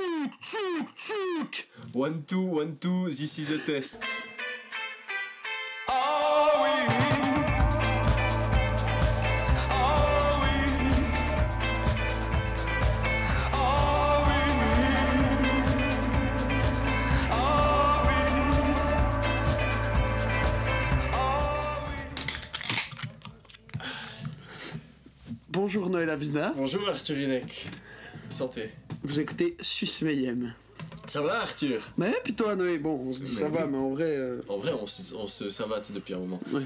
Tchouk, tchouk, tchouk. One, two, one, two, this is a test. Bonjour Noël Avina, Bonjour Arthur Hinek. Santé. Vous écoutez Suisse Mayhem. Ça va Arthur? Mais puis toi Noël, bon on se dit Mais ça oui. va mais en vrai... euh, En vrai, on se, on se savate depuis un moment. Ouais.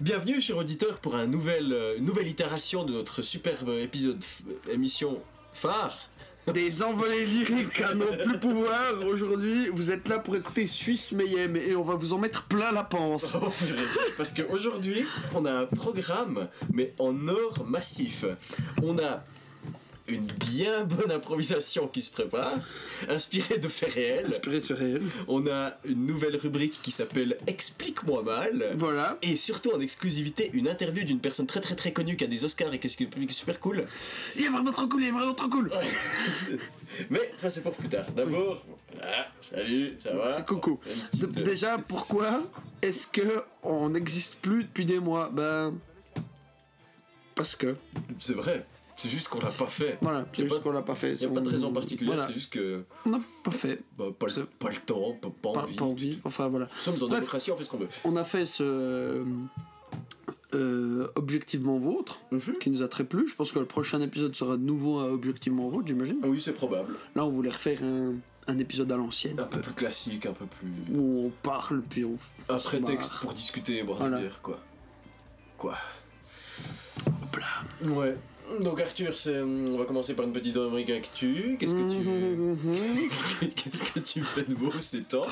Bienvenue, cher auditeur, pour un nouvel, euh, une nouvelle itération de notre superbe épisode, émission phare. Des envolées lyriques à non plus pouvoir. Aujourd'hui, vous êtes là pour écouter Suisse Mayhem et on va vous en mettre plein la panse. Oh. Parce qu'aujourd'hui, on a un programme, mais en or massif. On a une bien bonne improvisation qui se prépare, inspirée de faits réels. Inspiré de ce réel. On a une nouvelle rubrique qui s'appelle Explique-moi mal. Voilà. Et surtout en exclusivité, une interview d'une personne très très très connue qui a des Oscars et qui est super cool. Il est vraiment trop cool, il est vraiment trop cool. Mais ça c'est pour plus tard. D'abord, ah, salut, ça va C'est coucou. Petite, Déjà, pourquoi est-ce que on n'existe plus depuis des mois? Ben... Parce que... C'est vrai, c'est juste qu'on l'a pas fait. Voilà, c'est juste qu'on l'a pas fait. Il n'y a pas de raison particulière, Voilà. c'est juste que On n'a pas fait. bah, pas, le, pas le temps, pas, pas Pas, envie. pas envie. Enfin voilà. Nous sommes en Bref. démocratie, on fait ce qu'on veut. On a fait ce euh, Objectivement Vôtre, Mhm. qui nous a très plu. Je pense que le prochain épisode sera de nouveau à Objectivement Vôtre, j'imagine. Oui, c'est probable. Là, on voulait refaire un, un épisode à l'ancienne, Un peu plus classique, un peu plus. où on parle, puis on. Un prétexte marre. pour discuter et boire Voilà. une bière, quoi. Quoi Hop là. Ouais. Donc Arthur, on va commencer par une petite rubrique actu. Qu'est-ce que tu... Mhm. Qu'est-ce que tu fais de beau ces temps?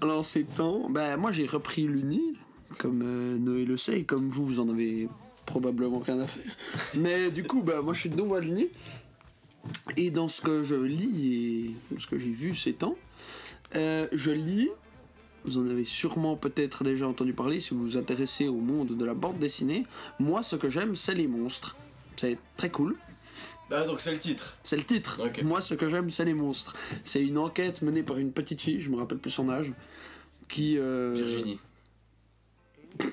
Alors, ces temps, ben, moi j'ai repris l'Uni, comme euh, Noé le sait, et comme vous, vous en avez probablement rien à faire. Mais du coup, ben, moi je suis de nouveau à l'Uni, et dans ce que je lis et ce que j'ai vu ces temps, euh, je lis, vous en avez sûrement peut-être déjà entendu parler si vous vous intéressez au monde de la bande dessinée, moi ce que j'aime c'est les monstres. C'est très cool. Ah donc c'est le titre. C'est le titre. Moi, ce que j'aime, c'est les monstres. C'est une enquête menée par une petite fille, je me rappelle plus son âge, qui. euh, Virginie.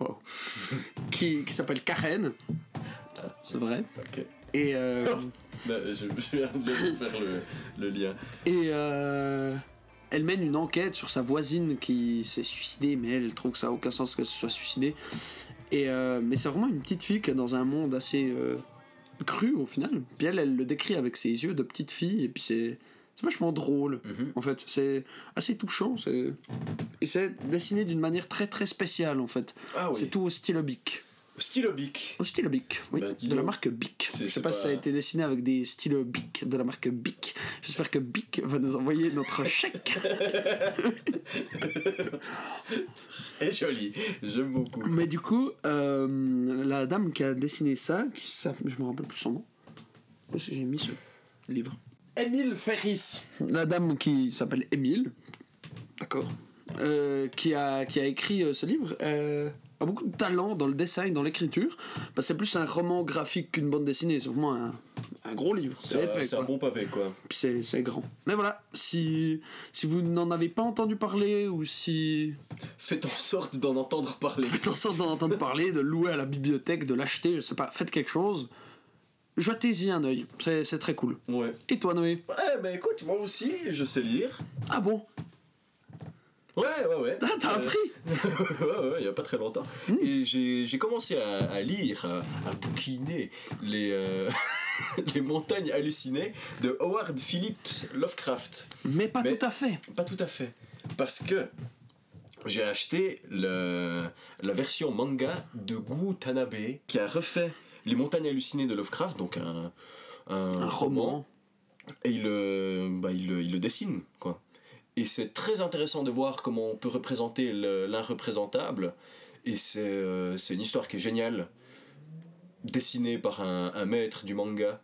wow. qui qui s'appelle Karen. C'est vrai. Ok. Et. euh, Non, je, je viens de faire le, le lien. et. euh, elle mène une enquête sur sa voisine qui s'est suicidée, mais elle, elle trouve que ça n'a aucun sens qu'elle se soit suicidée. Et euh, mais c'est vraiment une petite fille qui est dans un monde assez euh, cru au final. Puis elle, elle le décrit avec ses yeux de petite fille, et puis c'est vachement drôle. Mhm. En fait, c'est assez touchant. c'est- Et c'est dessiné d'une manière très très spéciale en fait. Ah C'est tout au stylo Bic. Stylo Bic. Au stylo Bic, oui. Bah, de la marque Bic. Je sais pas, si ça a pas- été dessiné avec des stylos Bic de la marque Bic. J'espère que Bic va nous envoyer notre chèque. Et joli. J'aime beaucoup. Mais du coup, euh, la dame qui a dessiné ça, qui s'a- je me rappelle plus son nom. Où est-ce que j'ai mis ce livre Émile Ferris. La dame qui s'appelle Émile, d'accord, euh, qui, a, qui a écrit euh, ce livre, a beaucoup de talent dans le dessin dans l'écriture. Parce que c'est plus un roman graphique qu'une bande dessinée, c'est vraiment un, un gros livre. C'est un, bon pavé quoi. Puis c'est grand. Mais voilà, si, si vous n'en avez pas entendu parler ou si Faites en sorte d'en entendre parler. faites en sorte d'en entendre parler, de louer à la bibliothèque, de l'acheter, je sais pas, faites quelque chose. Jetez-y un œil, c'est c'est très cool. Ouais. Et toi, Noé? Ouais, bah écoute, moi aussi, je sais lire. Ah bon? Ouais, ouais, ouais. Ah, T'as Euh, appris ouais, ouais, il y a pas très longtemps. Hmm. Et j'ai j'ai commencé à, à lire, à, à bouquiner les, euh, les montagnes hallucinées de Howard Phillips Lovecraft. Mais pas Mais- tout à fait. Pas tout à fait. Parce que j'ai acheté le, la version manga de Gu Tanabe qui a refait les montagnes hallucinées de Lovecraft, donc un, un, Un roman. et il, le- bah, il, il le dessine, quoi. Et c'est très intéressant de voir comment on peut représenter le- l'irreprésentable. Et c'est euh, une histoire qui est géniale, dessinée par un, un maître du manga.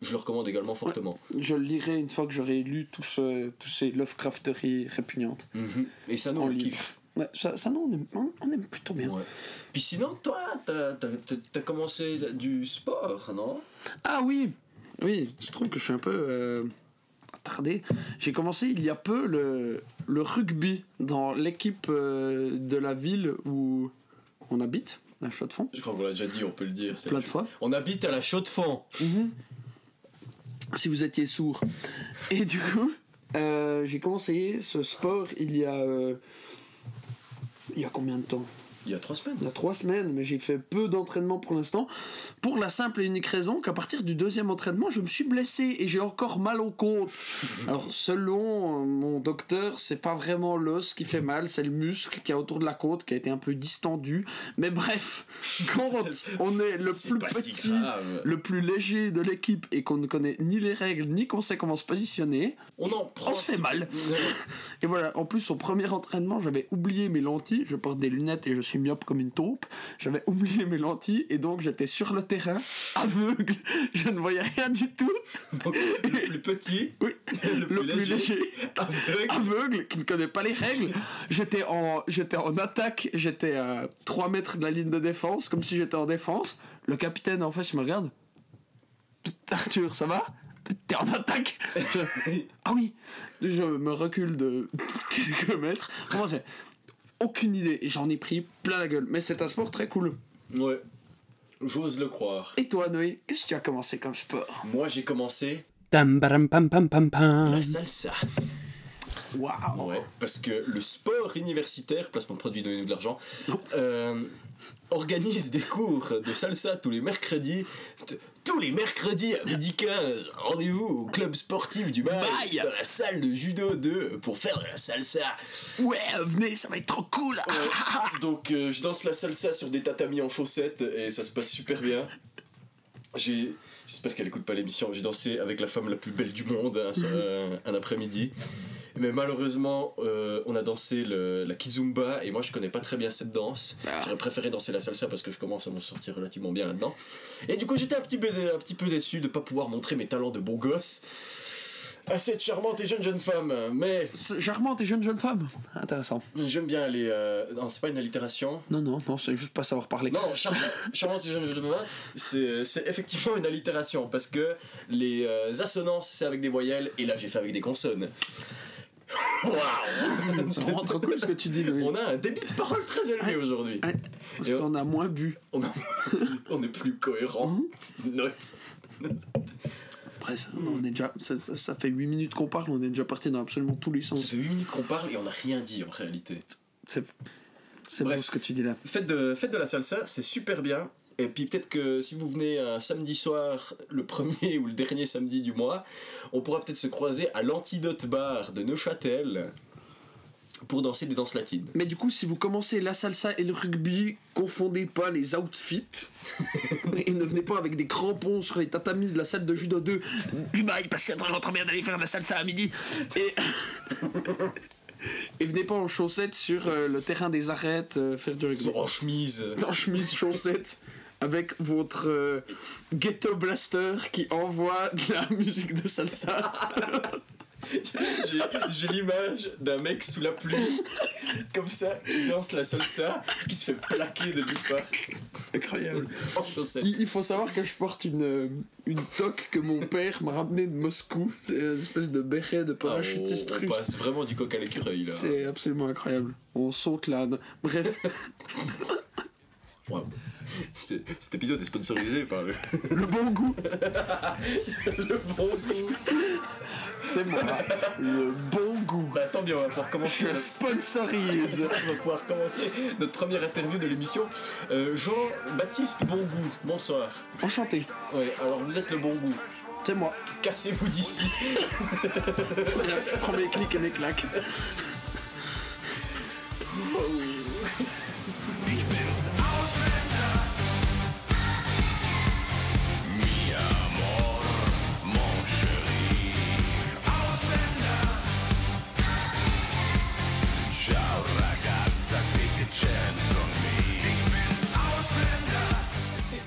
Je le recommande également fortement. Je le lirai une fois que j'aurai lu tous ce- tous ces Lovecrafteries répugnantes. Mhm. Et ça, nous, on kiffe. Ouais, ça, ça non, on aime, on- on aime plutôt bien. Ouais. Puis sinon, toi, t'as t'as commencé du sport, non? Ah oui Oui, je trouve que je suis un peu... euh, tardé. J'ai commencé il y a peu le, le rugby dans l'équipe euh, de la ville où on habite, la Chaux-de-Fonds, Je crois qu'on l'a déjà dit, on peut le dire. c'est- plein de fois. On habite à la Chaux-de-Fonds. Si vous étiez sourd. Et du coup, euh, j'ai commencé ce sport il y a. euh, il y a combien de temps? Il y a trois semaines. Il y a trois semaines, mais j'ai fait peu d'entraînement pour l'instant. Pour la simple et unique raison qu'à partir du deuxième entraînement, je me suis blessé et j'ai encore mal aux côtes. Alors, selon euh, mon docteur, c'est pas vraiment l'os qui fait mal, c'est le muscle qui est autour de la côte qui a été un peu distendu. Mais bref, quand on est le C'est plus si petit, le plus léger de l'équipe et qu'on ne connaît ni les règles ni qu'on sait comment se positionner, On en prend. on se fait mal. Et voilà, en plus, au premier entraînement, j'avais oublié mes lentilles. Je porte des lunettes et je suis myope comme une taupe. J'avais oublié mes lentilles et donc j'étais sur le terrain, aveugle. Je ne voyais rien du tout. Donc, le plus petit, Oui, le plus, léger, aveugle. aveugle, qui ne connaît pas les règles. J'étais en, j'étais en attaque, j'étais à 3 mètres de la ligne de défense, comme si j'étais en défense. Le capitaine en face, il me regarde. Arthur, ça va? T'es en attaque? Je- Ah oui Je me recule de quelques mètres. Comment c'est? Aucune idée. Et j'en ai pris plein la gueule. Mais c'est un sport très cool. Ouais. J'ose le croire. Et toi, Noé, qu'est-ce que tu as commencé comme sport? Moi, j'ai commencé Tam baram pam pam pam pam. la salsa. Waouh Ouais, parce que le sport universitaire, placement de produits, donnez-nous de l'argent, euh, organise des cours de salsa tous les mercredis. Tous les mercredis à midi 15, rendez-vous au club sportif du Mail, dans la salle de judo 2 pour faire de la salsa. Ouais, venez, ça va être trop cool Donc euh, je danse la salsa sur des tatamis en chaussettes et ça se passe super bien. J'ai, j'espère qu'elle écoute pas l'émission. J'ai dansé avec la femme la plus belle du monde un, soir- euh, un après-midi. Mais malheureusement, euh, on a dansé le- la kizumba et moi je connais pas très bien cette danse. Ah. J'aurais préféré danser la salsa parce que je commence à m'en sortir relativement bien là-dedans. Et du coup, j'étais un petit peu, un petit peu déçu de pas pouvoir montrer mes talents de beau gosse à cette charmante et jeune jeune femme. Mais Charmante et jeune jeune femme. Intéressant. j'aime bien les. euh, Non, c'est pas une allitération. Non, non, non, c'est juste pas savoir parler. Non, char- charmante et jeune jeune femme, c'est c'est effectivement une allitération parce que les euh, assonances c'est avec des voyelles et là j'ai fait avec des consonnes. Waouh C'est vraiment trop cool ce que tu dis, Noé. On a un débit de parole très élevé aujourd'hui. Parce qu'on a moins bu. On, a- on est plus cohérent. Mhm. Note. Bref, on est déjà, ça, ça- ça fait 8 minutes qu'on parle, on est déjà parti dans absolument tous les Ça sens. fait 8 minutes qu'on parle et on n'a rien dit en réalité. C'est beau ce que tu dis là. Faites de, faites de la salsa, c'est super bien. Et puis peut-être que si vous venez un samedi soir, le premier ou le dernier samedi du mois, on pourra peut-être se croiser à l'Antidote Bar de Neuchâtel pour danser des danses latines. Mais du coup, si vous commencez la salsa et le rugby, confondez pas les outfits. et ne venez pas avec des crampons sur les tatamis de la salle de judo 2. Du bail, parce que c'est vraiment trop bien d'aller faire de la salsa à midi. Et. et venez pas en chaussettes sur euh, le terrain des arêtes euh, faire du rugby. En chemise. en chemise chaussettes avec votre euh, ghetto blaster qui envoie de la musique de salsa. J'ai l'image d'un mec sous la pluie, comme ça, qui danse la salsa, qui se fait plaquer de nulle part Incroyable. en chaussettes. Il, il faut savoir que je porte une, euh, une toque que mon père m'a ramenée de Moscou. C'est une espèce de béret de Ah, on, parachutiste on russe. passe vraiment du coq à l'écureuil là. C'est absolument incroyable. On saute l'âne. Bref, Ouais. C'est- Cet épisode est sponsorisé par le, le bon goût, le bon goût. C'est moi. Le bon goût. Bah tant bien, on va pouvoir commencer. Je sponsorise. On va pouvoir commencer notre première interview de l'émission. Euh, Jean-Baptiste Bongout, bonsoir. Enchanté. Ouais, alors vous êtes le bon goût. C'est moi. Cassez-vous d'ici. Mes clics et mes claques.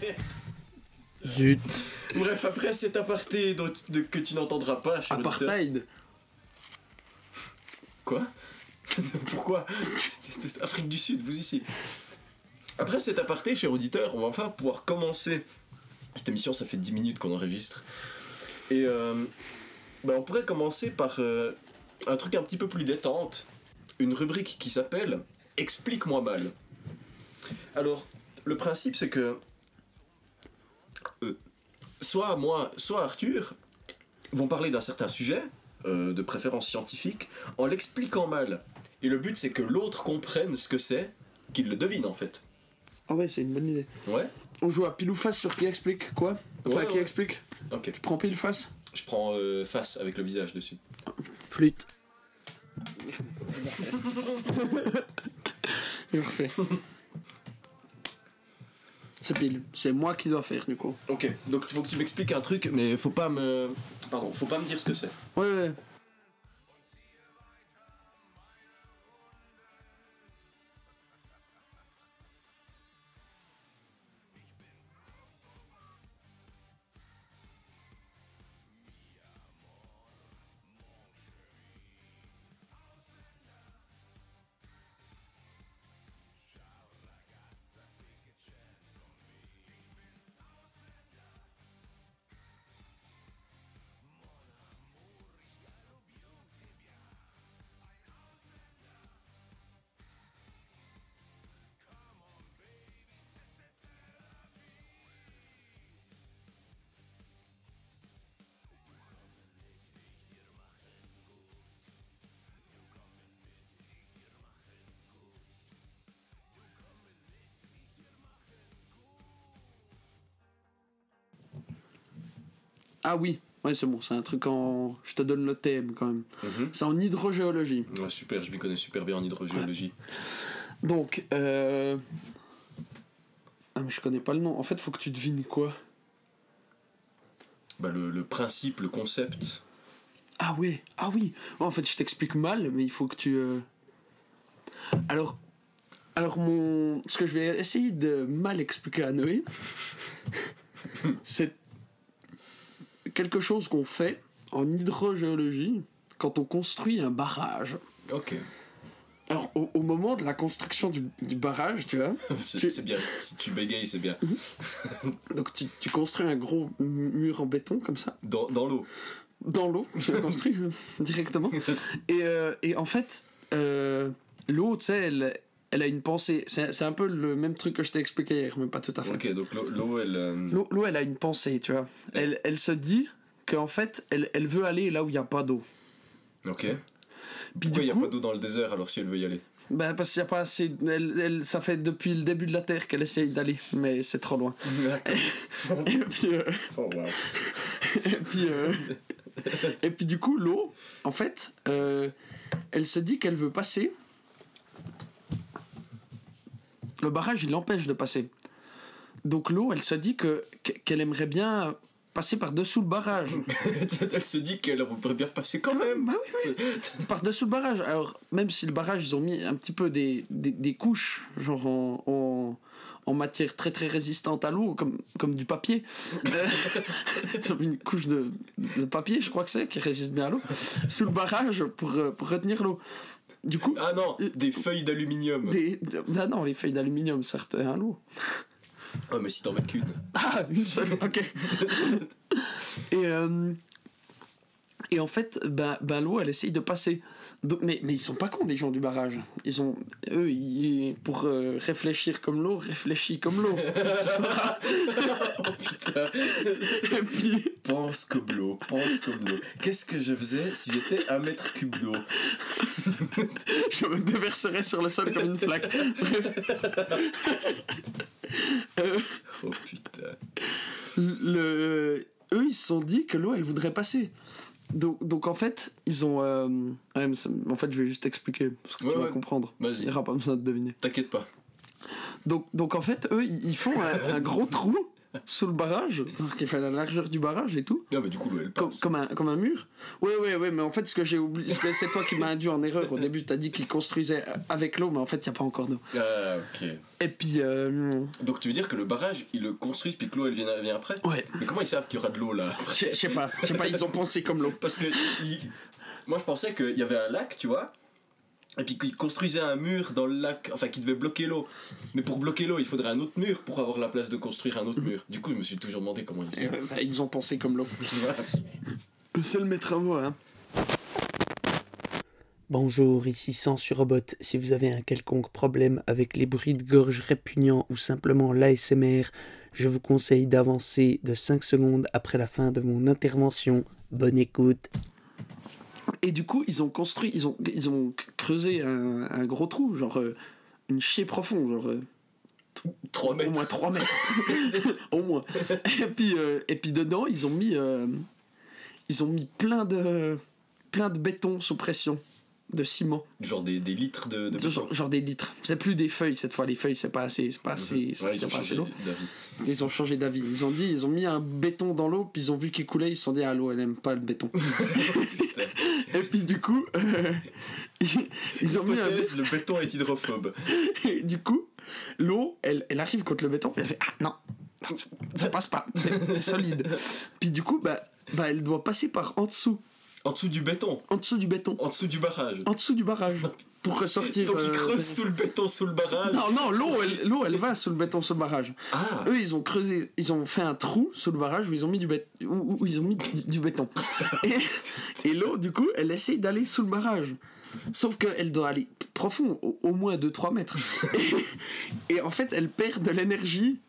Zut. Bref, après cet aparté dont- de- que tu n'entendras pas, cher Apartheid. Quoi? Pourquoi? Afrique du Sud, vous ici. Après cet aparté, cher auditeur, on va enfin pouvoir commencer. Cette émission, ça fait 10 minutes qu'on enregistre. Et euh, bah, on pourrait commencer par euh, un truc un petit peu plus détente. Une rubrique qui s'appelle Explique-moi mal. Alors, le principe c'est que soit moi, soit Arthur vont parler d'un certain sujet, euh, de préférence scientifique, en l'expliquant mal. Et le but c'est que l'autre comprenne ce que c'est, qu'il le devine en fait. Ah ouais, c'est une bonne idée. Ouais On joue à pile ou face sur qui explique quoi Enfin, Ouais, qui ouais. explique Ok. Tu prends pile face Je prends euh, face avec le visage dessus. Flûte. Parfait. C'est pile. C'est moi qui dois faire du coup. Ok, donc il faut que tu m'expliques un truc, mais faut pas me. Pardon, faut pas me dire ce que c'est. Ouais, ouais. Ah oui, ouais, c'est bon, c'est un truc en. Je te donne le thème quand même. C'est en hydrogéologie. Ouais, super, je m'y connais super bien en hydrogéologie. Donc, euh. Ah, mais je connais pas le nom. En fait, faut que tu devines quoi? Bah, le, le principe, le concept. Ah ouais, ah oui. En fait, je t'explique mal, mais il faut que tu. euh, Alors, alors mon, ce que je vais essayer de mal expliquer à Noé, c'est quelque chose qu'on fait en hydrogéologie quand on construit un barrage. Ok. Alors, au, au moment de la construction du, du barrage, tu vois, C'est Tu- c'est bien. Si tu bégayes, c'est bien. donc tu, tu construis un gros mu- mur en béton comme ça, Dans, dans l'eau. dans l'eau, je l'ai construit directement. Et, euh, et en fait, euh, l'eau, tu sais, elle, elle a une pensée. C'est un peu le même truc que je t'ai expliqué hier, mais pas tout à fait. Ok, donc l'eau- elle. euh, L'eau, elle a une pensée, tu vois. Elle, elle se dit qu'en fait, elle, elle veut aller là où il n'y a pas d'eau. Ok. Puis Pourquoi il n'y a pas d'eau dans le désert alors si elle veut y aller? Bah, parce qu'il n'y a pas assez. Elle, elle- ça fait depuis le début de la Terre qu'elle essaye d'aller, mais c'est trop loin. D'accord. Et puis, euh, Oh wow. et puis, euh, et puis du coup, l'eau, en fait, euh, elle se dit qu'elle veut passer. Le barrage, il l'empêche de passer. Donc l'eau, elle se dit que qu'elle aimerait bien passer par-dessous le barrage. elle se dit qu'elle pourrait bien passer quand même. Bah oui, oui. Par-dessous le barrage. Alors, même si le barrage, ils ont mis un petit peu des, des, des couches, genre en, en, en matière très très résistante à l'eau, comme, comme du papier. Ils ont mis une couche de, de papier, je crois que c'est, qui résiste bien à l'eau, sous le barrage pour, euh, pour retenir l'eau. Du coup, Ah non, des feuilles d'aluminium. des, ah non, les feuilles d'aluminium, ça retient l'eau. Oh, mais si t'en mets qu'une. Ah, une seule, ok. et, euh, et en fait, ben, ben, l'eau, elle essaye de passer. Donc, mais, mais ils sont pas cons, les gens du barrage. Ils ont, eux, ils, pour euh, réfléchir comme l'eau, réfléchis comme l'eau. oh putain. et puis, Pense comme l'eau, pense comme l'eau. Qu'est-ce que je faisais si j'étais un mètre cube d'eau? Je me déverserai sur le sol comme une flaque. Euh, Oh putain. le, eux, ils se sont dit que l'eau, elle voudrait passer. Donc, donc en fait, ils ont. euh, ouais, mais ça- en fait, je vais juste expliquer, parce que Ouais, tu vas ouais. comprendre. Il Vas-y, n'y aura pas besoin de deviner. t'inquiète pas. Donc, donc en fait, eux, ils ils font un, un gros trou sous le barrage, alors qui fait la largeur du barrage et tout, Non, mais du coup, elle comme, passe. comme, un, comme un mur. Ouais, ouais, ouais, mais en fait, ce que j'ai oublié, c'est toi qui m'as induit en erreur. Au début, t'as dit qu'ils construisaient avec l'eau, mais en fait, il n'y a pas encore d'eau. Ah, ok. Et puis, euh, Donc, tu veux dire que le barrage, ils le construisent puis que l'eau, elle vient, vient après ouais, Mais comment ils savent qu'il y aura de l'eau là je je sais pas, je sais pas, ils ont pensé comme l'eau. Parce que ils- moi, je pensais qu'il y avait un lac, tu vois. Et puis qu'ils construisaient un mur dans le lac, enfin qui devait bloquer l'eau. Mais pour bloquer l'eau, il faudrait un autre mur pour avoir la place de construire un autre mur. Du coup, je me suis toujours demandé comment ils faisaient. euh, bah, ils ont pensé comme l'eau. C'est le maître à moi, hein. Bonjour, ici Sensurobot. Si vous avez un quelconque problème avec les bruits de gorge répugnants ou simplement l'ASMR, je vous conseille d'avancer de 5 secondes après la fin de mon intervention. Bonne écoute. Et du coup, ils ont construit, ils ont, ils ont creusé un, un gros trou, genre euh, une chier profond, genre euh, 3 au mètres. moins 3 mètres. au moins. Et puis, euh, et puis dedans, ils ont mis, euh, ils ont mis plein de, plein de béton sous pression, de ciment, Genre des, des litres de, de béton. genre, genre des litres. C'est plus des feuilles cette fois, les feuilles c'est pas assez, c'est pas assez, Mhm. Ouais, ils ont pas assez changé l'eau. d'avis. Ils ont changé d'avis. Ils ont dit, ils ont mis un béton dans l'eau, puis ils ont vu qu'il coulait, ils se sont dit, ah l'eau elle aime pas le béton. et puis du coup, euh, ils, ils ont mis un le béton est hydrophobe. Et du coup, l'eau, elle, elle arrive contre le béton, puis elle fait Ah non, ça passe pas, c'est c'est solide. Puis du coup, bah, bah, elle doit passer par en dessous, En dessous du béton. en dessous du béton, En dessous du barrage. en dessous du barrage, pour ressortir. Donc ils euh, creusent sous le béton, sous le barrage. Non, non, l'eau, elle, l'eau, elle va sous le béton, sous le barrage. Ah Eux, ils ont creusé, ils ont fait un trou sous le barrage où ils ont mis du, bét- où, où ils ont mis du, du béton. Et, et l'eau, du coup, elle essaye d'aller sous le barrage. Sauf qu'elle doit aller profond, au, au moins 2-3 mètres. Et, et en fait, elle perd de l'énergie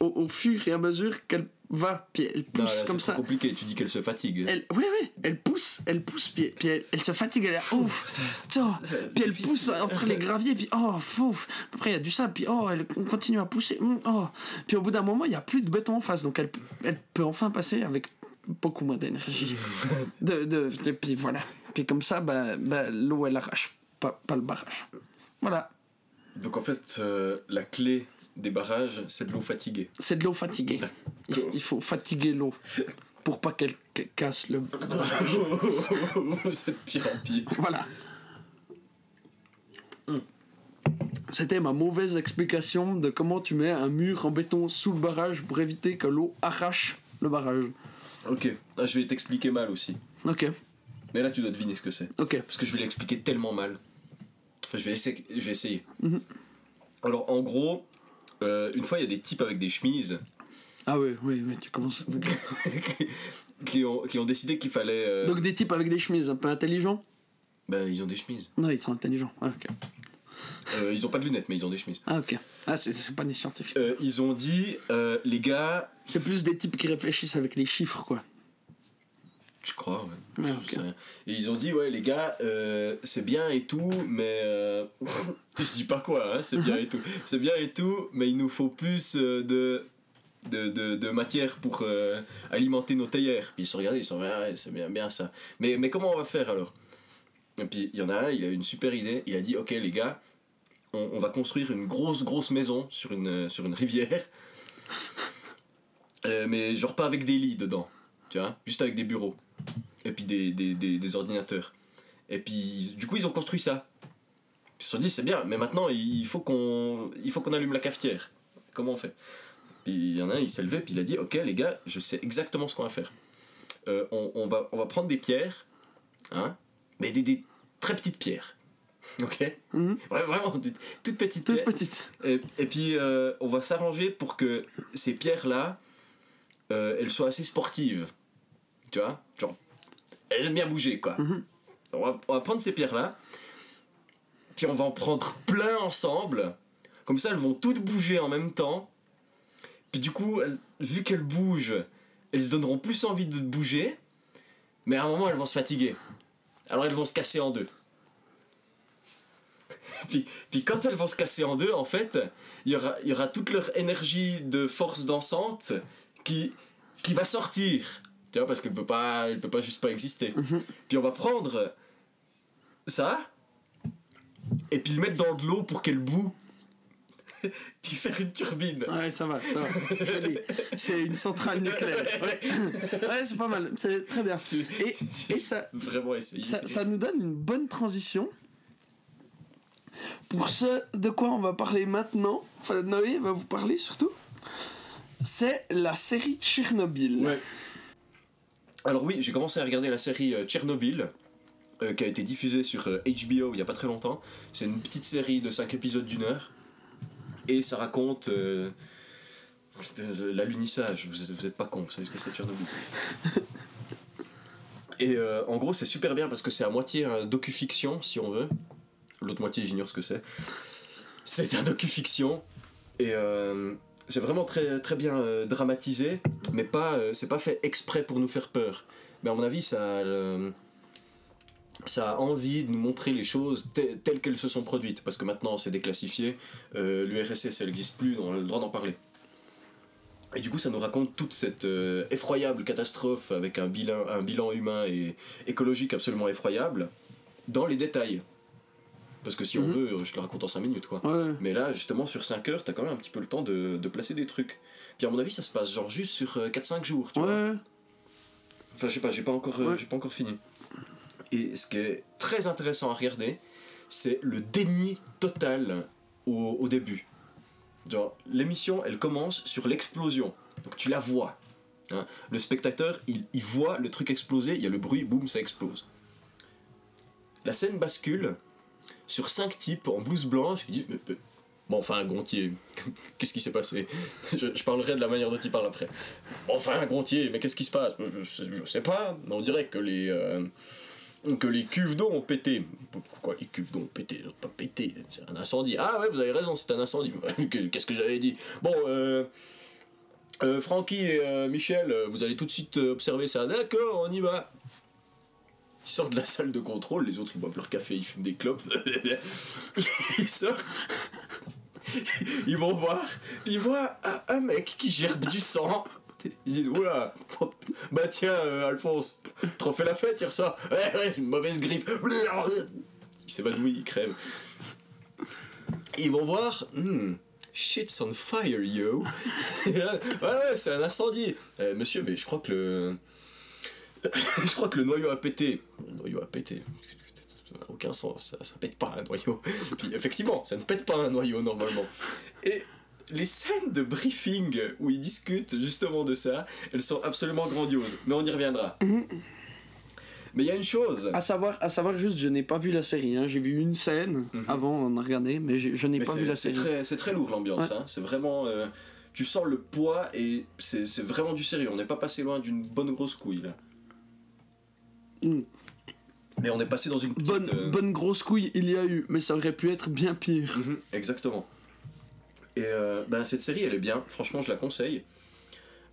au, au fur et à mesure qu'elle va. Puis elle Non, pousse là, comme c'est ça. trop compliqué, tu dis qu'elle se fatigue. Elle, ouais, ouais, elle pousse, elle pousse, puis, puis elle, elle se fatigue, elle est ouf, tiens, puis elle pousse entre les graviers, puis oh, fouf, après il y a du sable, puis oh, elle continue à pousser, hum, oh, puis au bout d'un moment, il n'y a plus de béton en face, donc elle, elle peut enfin passer avec beaucoup moins d'énergie. De, de, de- puis voilà, puis comme ça, bah, bah, l'eau elle arrache pas, pas le barrage. Voilà, Donc en fait, euh, la clé des barrages, c'est de l'eau fatiguée. c'est de l'eau fatiguée. Il, il faut fatiguer l'eau pour pas qu'elle casse le barrage. c'est de pire en pire. Voilà. C'était ma mauvaise explication de comment tu mets un mur en béton sous le barrage pour éviter que l'eau arrache le barrage. Ok, Ah, je vais t'expliquer mal aussi. Ok, Mais là, tu dois deviner ce que c'est. ok. Parce que je vais l'expliquer tellement mal. Enfin, je vais essayer. Je vais essayer. Mhm. Alors, en gros, euh, une fois, il y a des types avec des chemises Ah oui, oui, oui, tu commences. qui, ont, qui ont décidé qu'il fallait. euh, Donc des types avec des chemises un peu intelligents Ben, ils ont des chemises. Non, ils sont intelligents. Ah, ok. Euh, ils ont pas de lunettes, mais ils ont des chemises. Ah, ok. Ah, c'est- c'est pas des scientifiques. Euh, ils ont dit, euh, les gars, C'est plus des types qui réfléchissent avec les chiffres, quoi. Je crois, ouais. Rien. Et ils ont dit, ouais, les gars, euh, c'est bien et tout, mais. Euh... je dis pas quoi, hein, c'est bien et tout. C'est bien et tout, mais il nous faut plus euh, de. De, de, de matière pour euh, alimenter nos théières. Puis ils se regardaient, ils se sont dit, ouais, ouais, c'est bien, bien ça. Mais, mais comment on va faire alors? Et puis il y en a un, il a une super idée. Il a dit, ok les gars, on, on va construire une grosse, grosse maison sur une, sur une rivière. Mais genre pas avec des lits dedans, tu vois, juste avec des bureaux. Et puis des, des, des, des ordinateurs. Et puis du coup ils ont construit ça. Ils se sont dit c'est bien, mais maintenant il faut qu'on allume la cafetière. Comment on fait? Puis il y en a un, il s'est levé, puis il a dit ok les gars, je sais exactement ce qu'on va faire. Euh, on, on va, on va prendre des pierres, hein, mais des, des très petites pierres. Ok? Mhm. Ouais, Vraiment, toutes petites Toute pierres. petite. Et, et puis, euh, on va s'arranger pour que ces pierres-là, euh, elles soient assez sportives. Tu vois Genre, elles aiment bien bouger, quoi. Mhm. on, va, on va prendre ces pierres-là, puis on va en prendre plein ensemble. Comme ça, elles vont toutes bouger en même temps. Puis du coup, elles- vu qu'elles bougent, elles se donneront plus envie de bouger. Mais à un moment, elles vont se fatiguer. Alors elles vont se casser en deux. Puis, puis quand elles vont se casser en deux, en fait, il y aura, y aura toute leur énergie de force dansante qui, qui va sortir. Tu vois, parce qu'elle peut pas, elle peut pas juste pas exister. Puis on va prendre ça, et puis le mettre dans de l'eau pour qu'elle boue. puis faire une turbine. Ouais, ça va, ça va. Joli. C'est une centrale nucléaire. Ouais, ouais c'est pas mal. C'est très bien. Et, et ça, Vraiment ça, ça nous donne une bonne transition pour ce de quoi on va parler maintenant. Enfin, Noé va vous parler surtout. C'est la série Tchernobyl. Ouais. Alors oui, j'ai commencé à regarder la série euh, Tchernobyl, euh, qui a été diffusée sur euh, HBO il y a pas très longtemps. C'est une petite série de 5 épisodes d'une heure. Et ça raconte euh, euh, l'alunissage. Vous êtes, vous êtes pas con, vous savez ce que c'est Tchernobyl. Et euh, en gros, c'est super bien parce que c'est à moitié un docu-fiction, si on veut. L'autre moitié, j'ignore ce que c'est. C'est un docu-fiction. Et euh, c'est vraiment très, très bien euh, dramatisé, mais pas, euh, c'est pas fait exprès pour nous faire peur. Mais à mon avis, ça a, le- ça a envie de nous montrer les choses te- telles qu'elles se sont produites. Parce que maintenant, c'est déclassifié. Euh, L'URSS, elle n'existe plus, on a le droit d'en parler. Et du coup, ça nous raconte toute cette euh, effroyable catastrophe avec un bilan, un bilan humain et écologique absolument effroyable dans les détails. Parce que si on Mhm. veut, je te le raconte en 5 minutes, quoi. Ouais. Mais là, justement, sur 5 heures, t'as quand même un petit peu le temps de, de placer des trucs. Puis à mon avis, ça se passe genre juste sur euh, 4-5 jours, tu vois. Ouais. Enfin, je sais pas, j'ai pas encore, euh, Ouais. j'ai pas encore fini. Et ce qui est très intéressant à regarder, c'est le déni total au, au début. Genre, l'émission, elle commence sur l'explosion. Donc tu la vois. hein. Le spectateur, il, il voit le truc exploser, il y a le bruit, boum, ça explose. La scène bascule sur cinq types en blouse blanche qui disent mais- Bon, enfin, Gontier, qu'est-ce qui s'est passé? Je, parlerai de la manière dont il parle après. Bon, enfin, Gontier, mais qu'est-ce qui se passe? Je, sais- pas, on dirait que les, euh, que les cuves d'eau ont pété. Pourquoi les cuves d'eau ont pété? Pas pété, c'est un incendie. Ah ouais, vous avez raison, c'est un incendie. Qu'est-ce que j'avais dit? Bon, euh, euh, Francky et Michel, vous allez tout de suite observer ça. D'accord, on y va. Ils sortent de la salle de contrôle, les autres ils boivent leur café, ils fument des clopes. ils sortent. Ils vont voir, puis ils voient un, mec qui gerbe du sang. Ils disent Oula, bah tiens, euh, Alphonse, t'en fais la fête hier soir Ouais, ouais, une mauvaise grippe. Il s'évanouit, il crève. Ils vont voir, hmm, shit's on fire, yo. ouais, ouais, c'est un incendie. Euh, monsieur, mais je crois que le. je crois que le noyau a pété. Le noyau a pété. Ça n'a aucun sens, ça, ça pète pas un noyau. Puis effectivement, ça ne pète pas un noyau normalement. Et les scènes de briefing où ils discutent justement de ça, elles sont absolument grandioses. Mais on y reviendra. Mais il y a une chose. À savoir, à savoir juste, je n'ai pas vu la série. Hein. J'ai vu une scène Mhm. avant, on a regardé, mais je, je n'ai pas vu la série. très, c'est très lourd l'ambiance. Ouais. hein. C'est vraiment. euh, tu sens le poids et c'est c'est vraiment du sérieux. On n'est pas passé loin d'une bonne grosse couille là. Mm. Mais on est passé dans une petite. Bonne, euh, bonne grosse couille, il y a eu, mais ça aurait pu être bien pire. Mhm, exactement. Et euh, ben, cette série, elle est bien. Franchement, je la conseille.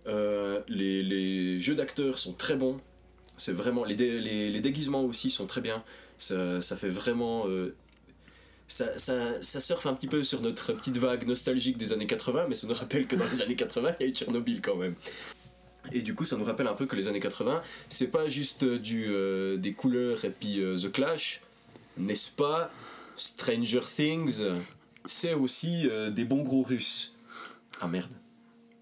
Euh, les, les jeux d'acteurs sont très bons. C'est vraiment les, dé- les, les déguisements aussi sont très bien. Ça, ça fait vraiment. ça, ça, ça surfe un petit peu sur notre petite vague nostalgique des années 80, mais ça nous rappelle que dans les années 80, il y a eu Tchernobyl quand même. Et du coup, ça nous rappelle un peu que les années 80, c'est pas juste euh, du, euh, des couleurs et puis euh, The Clash, n'est-ce pas? Stranger Things, c'est aussi euh, des bons gros russes. Ah merde.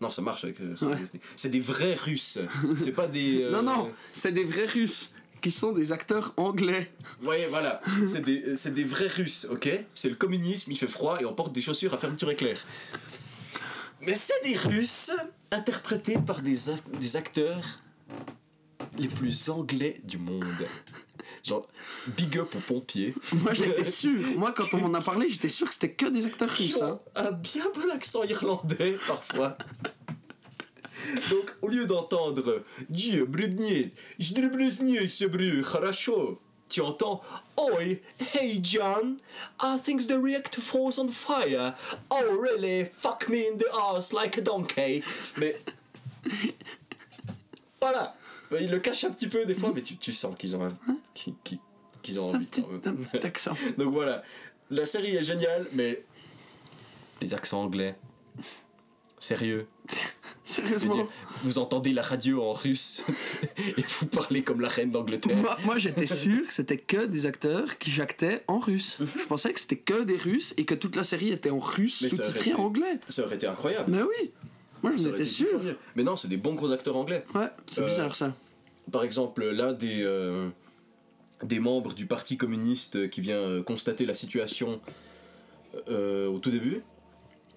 Non, ça marche avec. Ouais. C'est des vrais russes. C'est pas des. Non, non, c'est des vrais Russes qui sont des acteurs anglais. Ouais, voilà. C'est des, c'est des vrais russes, ok? C'est le communisme, il fait froid et on porte des chaussures à fermeture éclair. Mais c'est des russes interprétés par des, ac- des acteurs les plus anglais du monde. Genre, big up aux pompiers. Moi, j'étais sûr. Moi, quand on m'en a parlé, j'étais sûr que c'était que des acteurs qui russes. ont hein. un bien bon accent irlandais parfois. Donc, au lieu d'entendre Dieu, brudnier, jdrablesnier, se bru, хорошо, tu entends Oi, hey John, I think the reactor falls on fire? Oh, really? Fuck me in the ass like a donkey. Mais. Voilà! Ils le cachent un petit peu des fois, mais tu, tu sens qu'ils ont, un- qu'ils- qu'ils- qu'ils ont Un envie. petit, un petit accent. Donc voilà, la série est géniale, mais les accents anglais, sérieux. Sérieusement. vous entendez la radio en russe et vous parlez comme la reine d'Angleterre. Moi, moi, j'étais sûr que c'était que des acteurs qui jactaient en russe. Je pensais que c'était que des Russes et que toute la série était en russe, sous-titrée anglais. Ça aurait été incroyable. Mais oui, moi j'en étais sûr. Mais non, c'est des bons gros acteurs anglais. Ouais, c'est Euh, bizarre ça. Par exemple, l'un des, euh, des membres du Parti communiste qui vient euh, constater la situation euh, au tout début,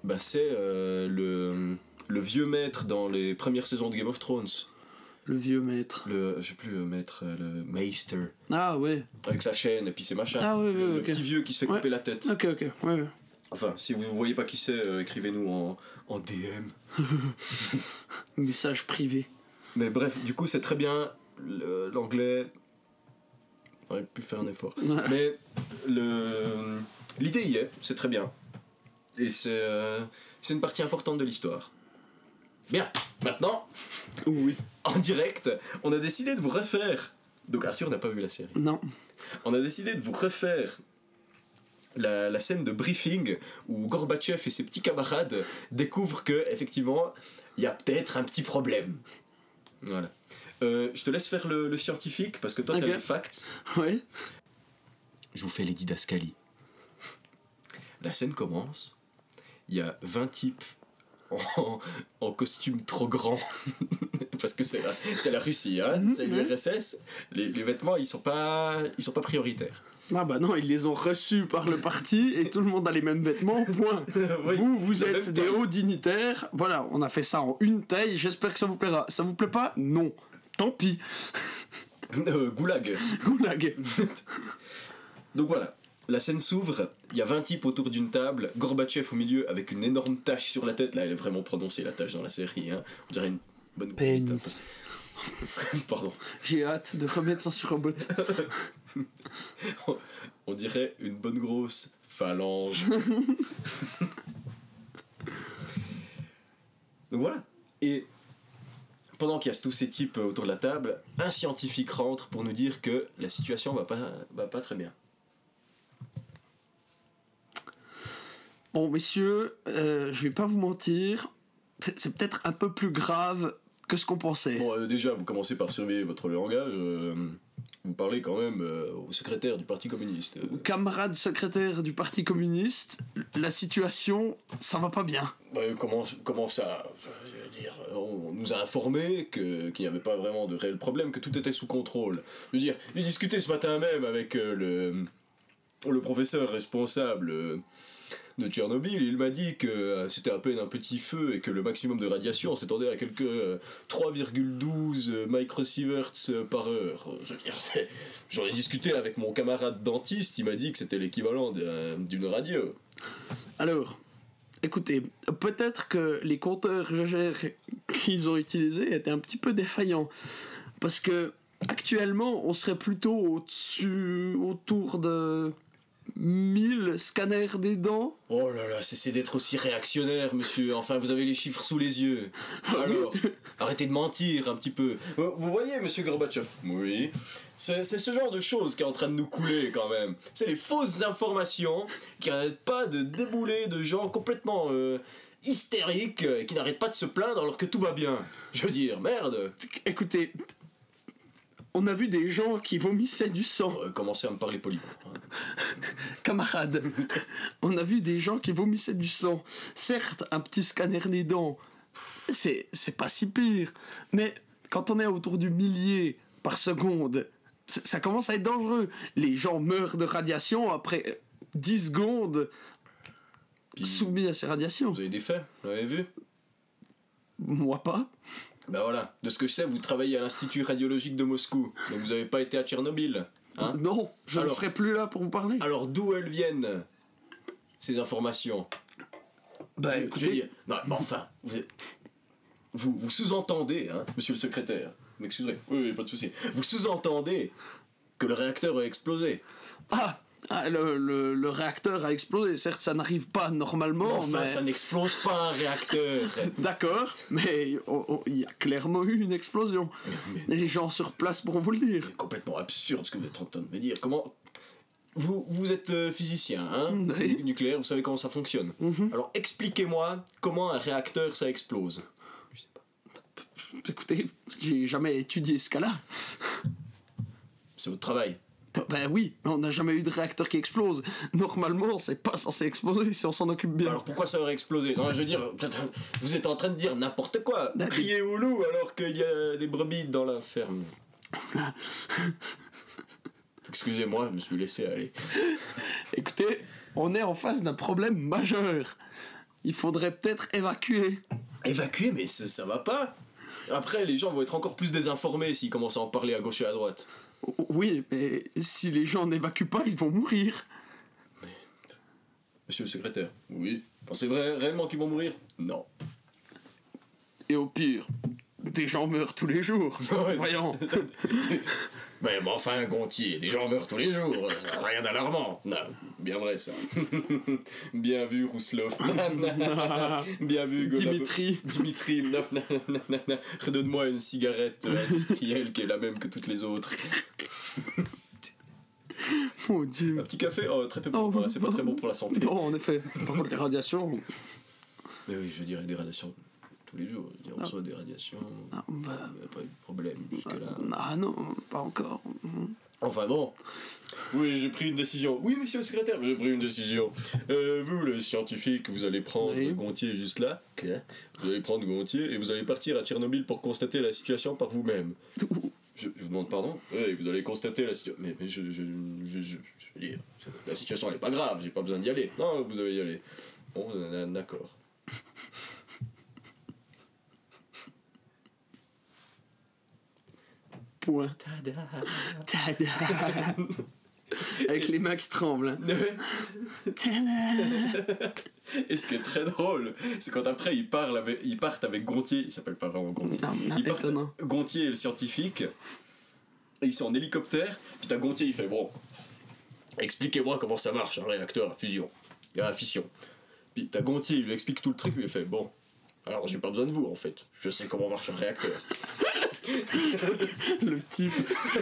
bah, c'est le, le vieux maître dans les premières saisons de Game of Thrones. Le vieux maître. Le, je sais plus, le maître, euh, le Meister. Ah ouais, avec sa chaîne et puis ses machins. Ah oui, oui, le, petit vieux qui se fait Ouais. couper la tête. ok, ok, ouais, ouais. Enfin, si vous ne voyez pas qui c'est, euh, écrivez-nous en, en DM. Message privé. Mais bref, du coup, c'est très bien. L'anglais, On aurait pu faire un effort. Ouais. Mais le... l'idée y est, c'est très bien. Et c'est, euh, c'est une partie importante de l'histoire. Bien, maintenant, Oui. en direct, on a décidé de vous refaire. Donc Arthur n'a pas vu la série. Non. On a décidé de vous refaire la, la scène de briefing où Gorbatchev et ses petits camarades découvrent que effectivement il y a peut-être un petit problème. Voilà. Euh, je te laisse faire le, le scientifique parce que toi t'as les facts. Oui. Je vous fais les didascalies. La scène commence. Il y a 20 types en, en costume trop grand. Parce que c'est la, c'est la Russie, hein, Mhm, c'est l'URSS. Les, les vêtements, ils sont pas, ils sont pas prioritaires. Ah bah non, ils les ont reçus par le parti et tout le monde a les mêmes vêtements, point. Oui, vous, vous êtes des hauts dignitaires. Voilà, on a fait ça en une taille, j'espère que ça vous plaira. Ça vous plaît pas? Non. Tant pis. Euh, goulag. Goulag. Donc voilà, la scène s'ouvre, il y a 20 types autour d'une table, Gorbatchev au milieu avec une énorme tache sur la tête. Là, elle est vraiment prononcée, la tache dans la série. Hein. On dirait une bonne Pénis. Pardon. J'ai hâte de remettre ça sur robot. On dirait une bonne grosse phalange. Donc voilà. Et pendant qu'il y a tous ces types autour de la table, un scientifique rentre pour nous dire que la situation va pas, va pas très bien. Bon, messieurs, euh, je vais pas vous mentir, c'est peut-être un peu plus grave que ce qu'on pensait. Bon, euh, déjà, vous commencez par surveiller votre langage. euh, vous parlez quand même euh, au secrétaire du Parti communiste. Camarade secrétaire du Parti communiste, la situation, ça va pas bien. euh, comment, comment ça Je veux dire, on nous a informé qu'il n'y avait pas vraiment de réel problème, que tout était sous contrôle. Je veux dire, j'ai discuté ce matin même avec le, le professeur responsable de Tchernobyl. Il m'a dit que euh, c'était à peine un petit feu et que le maximum de radiation s'étendait à quelques euh, 3,12 microsieverts par heure. Je veux dire, j'en ai discuté avec mon camarade dentiste, il m'a dit que c'était l'équivalent d'un- d'une radio. Alors, écoutez, peut-être que les compteurs GGR qu'ils ont utilisés étaient un petit peu défaillants. Parce que actuellement, on serait plutôt au-dessus, autour de 1000 scanners des dents. Oh là là, cessez d'être aussi réactionnaire, monsieur. Enfin, vous avez les chiffres sous les yeux. Alors, arrêtez de mentir un petit peu. Vous voyez, monsieur Gorbatchev? Oui. C'est c'est ce genre de choses qui est en train de nous couler quand même. C'est les fausses informations qui n'arrêtent pas de débouler de gens complètement euh, hystériques et qui n'arrêtent pas de se plaindre alors que tout va bien. Je veux dire, merde. Écoutez, on a vu des gens qui vomissaient du sang. Euh, commencez à me parler poliment. hein. Camarades, on a vu des gens qui vomissaient du sang. Certes, un petit scanner des dents, c'est, c'est pas si pire. Mais quand on est autour du millier par seconde, ça commence à être dangereux. Les gens meurent de radiation après 10 secondes Puis, soumis à ces radiations. vous avez des faits, vous l'avez vu? Moi pas. Ben voilà, de ce que je sais, vous travaillez à l'Institut radiologique de Moscou, donc vous n'avez pas été à Tchernobyl. Hein non, je ne serai plus là pour vous parler. Alors d'où elles viennent, ces informations bah Je- je écoutez, veux dire, non, mais enfin, vous, êtes- vous, vous sous-entendez, hein, monsieur le secrétaire, m'excuserez, oui, oui, pas de souci, vous sous-entendez que le réacteur a explosé. ah, le, le- le réacteur a explosé. Certes, ça n'arrive pas normalement, enfin, mais... ça n'explose pas un réacteur. D'accord, mais il y a clairement eu une explosion. Mais Les gens sur place pourront vous le dire. c'est complètement absurde ce que vous êtes en train de me dire. Comment vous, vous êtes euh, physicien, hein, Oui. nu- nucléaire, vous savez comment ça fonctionne. Mhm. Alors expliquez-moi comment un réacteur ça explose. Je sais pas. Écoutez, j'ai jamais étudié ce cas-là. C'est votre travail. Ben oui, on n'a jamais eu de réacteur qui explose. Normalement, c'est pas censé exploser si on s'en occupe bien. Alors pourquoi ça aurait explosé Non, je veux dire, vous êtes en train de dire n'importe quoi. D'accord. Crier au loup alors qu'il y a des brebis dans la ferme. Excusez-moi, je me suis laissé aller. Écoutez, on est en face d'un problème majeur. Il faudrait peut-être évacuer. Évacuer, mais ça, ça va pas. Après, les gens vont être encore plus désinformés s'ils commencent à en parler à gauche et à droite. Oui, mais si les gens n'évacuent pas, ils vont mourir. Monsieur le secrétaire. Oui. Pensez vrai, réellement qu'ils vont mourir? Non. Et au pire, des gens meurent tous les jours. Voyons. Mais, mais enfin, Gontier, des gens meurent tous les jours, ça n'a rien d'alarmant. Non, bien vrai ça. bien vu, Rousselov. bien vu, Golab- Dimitri. Dimitri, non, non, non, non, non. redonne-moi une cigarette industrielle qui est la même que toutes les autres. Mon dieu. Un petit café, oh, très peu Oh, c'est pas très bon pour la santé. Non, en effet. Par contre, les radiations. Mais oui, je dirais des radiations tous les jours. Dire, on reçoit des radiations, Ah, bah, il n'y a pas eu de problème jusque-là. ah non, pas encore. Enfin bon. Oui, j'ai pris une décision. Oui, monsieur le secrétaire, j'ai pris une décision. Euh, vous, le scientifique, vous allez prendre Oui. Gontier juste là. Vous allez prendre Gontier et vous allez partir à Tchernobyl pour constater la situation par vous-même. Je, je vous demande pardon Oui, vous allez constater la situation. Mais, mais je, je, je, je- je veux dire, la situation elle est pas grave, j'ai pas besoin d'y aller. Non, vous allez y aller. Bon, d'accord. Point. Tada. Avec les mains qui tremblent. hein. Tada. Et ce qui est très drôle, c'est quand après ils, parlent avec, ils partent avec Gontier, il s'appelle pas vraiment Gontier, Non, non, ils partent. Gontier et le scientifique, et ils sont en hélicoptère, puis t'as Gontier, il fait bon, expliquez-moi comment ça marche un réacteur à fusion, à fission. Puis t'as Gontier, il lui explique tout le truc, il fait bon, alors j'ai pas besoin de vous en fait, je sais comment marche un réacteur. Le type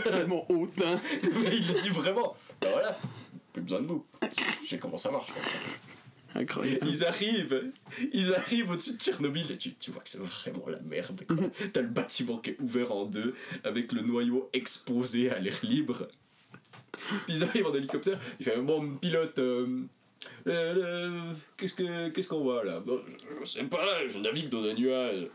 tellement hautain. Mais il le dit vraiment, bah voilà, plus besoin de vous, je sais comment ça marche. Incroyable. Ils arrivent, ils arrivent au-dessus de Tchernobyl et tu, tu vois que c'est vraiment la merde. quoi. T'as le bâtiment qui est ouvert en deux avec le noyau exposé à l'air libre. Puis ils arrivent en hélicoptère, il fait bon pilote, euh, euh, euh, qu'est-ce que qu'est-ce qu'on voit là? Bon, je, je sais pas, je navigue dans un nuage.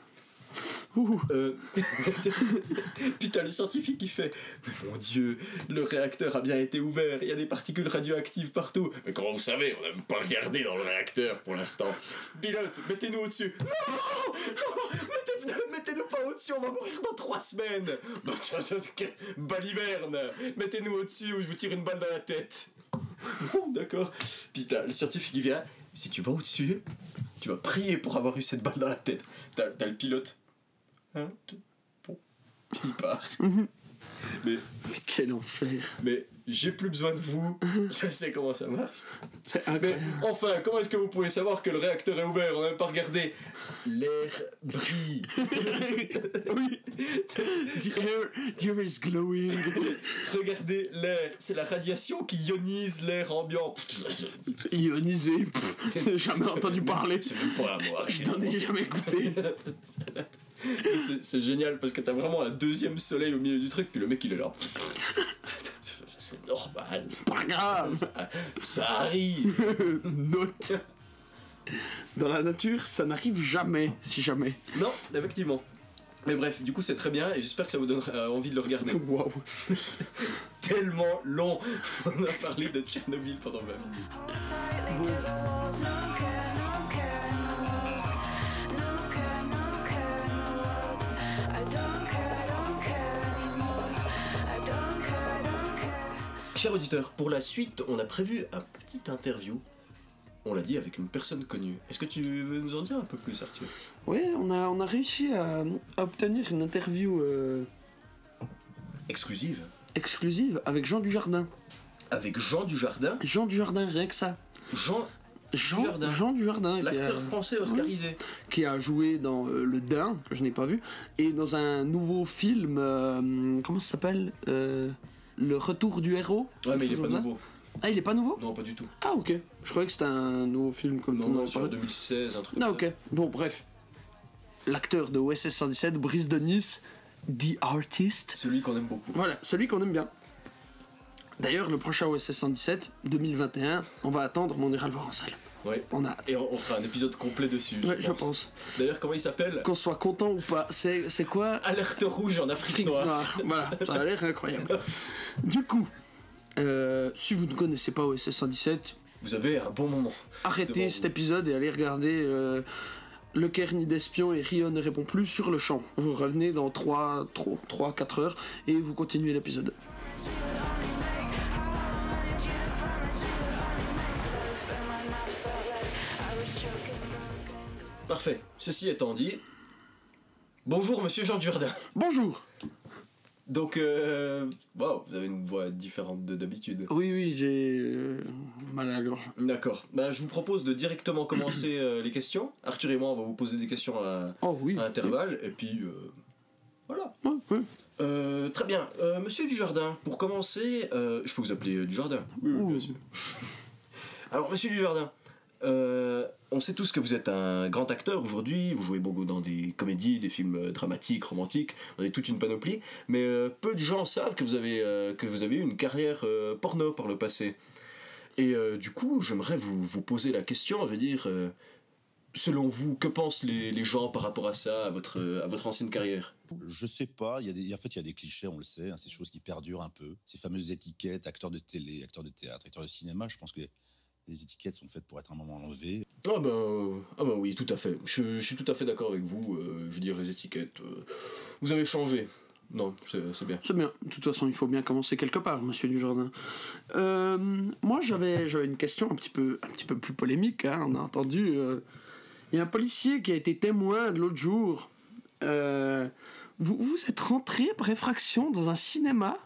Ouh. Euh, Puis le scientifique qui fait Mais mon dieu, le réacteur a bien été ouvert, il y a des particules radioactives partout. Mais comment vous savez On n'a même pas regardé dans le réacteur pour l'instant. Pilote, mettez-nous au-dessus. Non Non Mettez- Mettez-nous pas au-dessus, on va mourir dans trois semaines. Baliverne, mettez-nous au-dessus ou je vous tire une balle dans la tête. Bon, d'accord. Puis t'as le scientifique qui vient. Si tu vas au-dessus, tu vas prier pour avoir eu cette balle dans la tête. T'as le pilote. Hein tu- Bon. Il part. mais Mais quel enfer. mais j'ai plus besoin de vous. Je sais comment ça marche. C'est Mais enfin, comment est-ce que vous pouvez savoir que le réacteur est ouvert? On n'a même pas regardé. L'air brille. oui. The air, the air is glowing. Regardez l'air. C'est la radiation qui ionise l'air ambiant. C'est Ionisé. J'ai jamais entendu parler. C'est même pas à moi. Je n'en ai jamais goûté. C'est- génial parce que t'as vraiment un deuxième soleil au milieu du truc, puis le mec il est là. C'est normal, c'est Pas grave. ça arrive. Note. Dans la nature, ça n'arrive jamais, si jamais. Non, effectivement. Mais bref, du coup c'est très bien et j'espère que ça vous donnera euh, envie de le regarder. Waouh. Tellement long On a parlé de Tchernobyl pendant 20 minutes. Cher auditeur, pour la suite, on a prévu un petit interview. On l'a dit avec une personne connue. Est-ce que tu veux nous en dire un peu plus, Arthur? Ouais, on a, on a réussi à, à obtenir une interview euh, Exclusive. exclusive avec Jean Dujardin. Avec Jean Dujardin? Jean Dujardin, rien que ça. Jean, Jean Dujardin. Jean Dujardin, qui a, l'acteur français oscarisé. qui a joué dans euh, Le Dain, que je n'ai pas vu, et dans un nouveau film, euh, comment ça s'appelle Le Retour du héros Ouais, mais il est pas nouveau. Ah, il est pas nouveau Non, pas du tout. Ah, ok. Je croyais que c'était un nouveau film comme Non, non, sur parlait. 2016, un truc Ah, ok. Bon, bref. L'acteur de OSS 117, Brice de Nice, The Artist. Celui qu'on aime beaucoup. Voilà, celui qu'on aime bien. D'ailleurs, le prochain OSS 117, 2021, on va attendre, mais on ira le voir en salle. Ouais. On a hâte. Et on, on fera un épisode complet dessus. Ouais, je pense. D'ailleurs, comment il s'appelle? Qu'on soit content ou pas, c'est c'est quoi? Alerte rouge en Afrique noire. noire. Voilà, ça a l'air incroyable. Du coup, euh, si vous ne connaissez pas OSS 117, Vous avez un bon moment. arrêtez cet vous. épisode et allez regarder euh, Le Caire ni d'espion et Rio ne répond plus sur le champ. Vous revenez dans 3-4 heures et vous continuez l'épisode. Parfait. Ceci étant dit, bonjour Monsieur Jean Dujardin. Bonjour Donc, euh, wow, vous avez une voix différente de d'habitude. Oui, oui, j'ai euh, mal à la gorge. D'accord. Bah, je vous propose de directement commencer euh, les questions. Arthur et moi, on va vous poser des questions à, Oh oui. à intervalles, et puis voilà. Très bien. Monsieur Dujardin, pour commencer, je peux vous appeler Dujardin Oui, oui, bien sûr. Alors, Monsieur Dujardin, euh, on sait tous que vous êtes un grand acteur aujourd'hui. Vous jouez beaucoup dans des comédies, des films euh, dramatiques, romantiques. Vous avez toute une panoplie. Mais euh, peu de gens savent que vous avez, euh, eu une carrière porno par le passé. Et du coup, j'aimerais vous, poser la question, je veux dire, selon vous, que pensent les, gens par rapport à ça, à votre, ancienne carrière? Je sais pas, y a en fait il y a des clichés, on le sait, hein, ces choses qui perdurent un peu. Ces fameuses étiquettes, acteurs de télé, acteurs de théâtre, acteurs de cinéma, je pense que les étiquettes sont faites pour être un moment enlevées. Ah ben, euh, ah ben oui, tout à fait. Je, je suis tout à fait d'accord avec vous. euh, je veux dire, les étiquettes, euh, vous avez changé. Non, c'est bien. C'est bien. De toute façon, il faut bien commencer quelque part, monsieur Dujardin. Euh, moi, j'avais, j'avais une question un petit peu, un petit peu plus polémique. hein, on a entendu. euh, Il y a un policier qui a été témoin de l'autre jour. Euh, vous, vous êtes rentré par effraction dans un cinéma,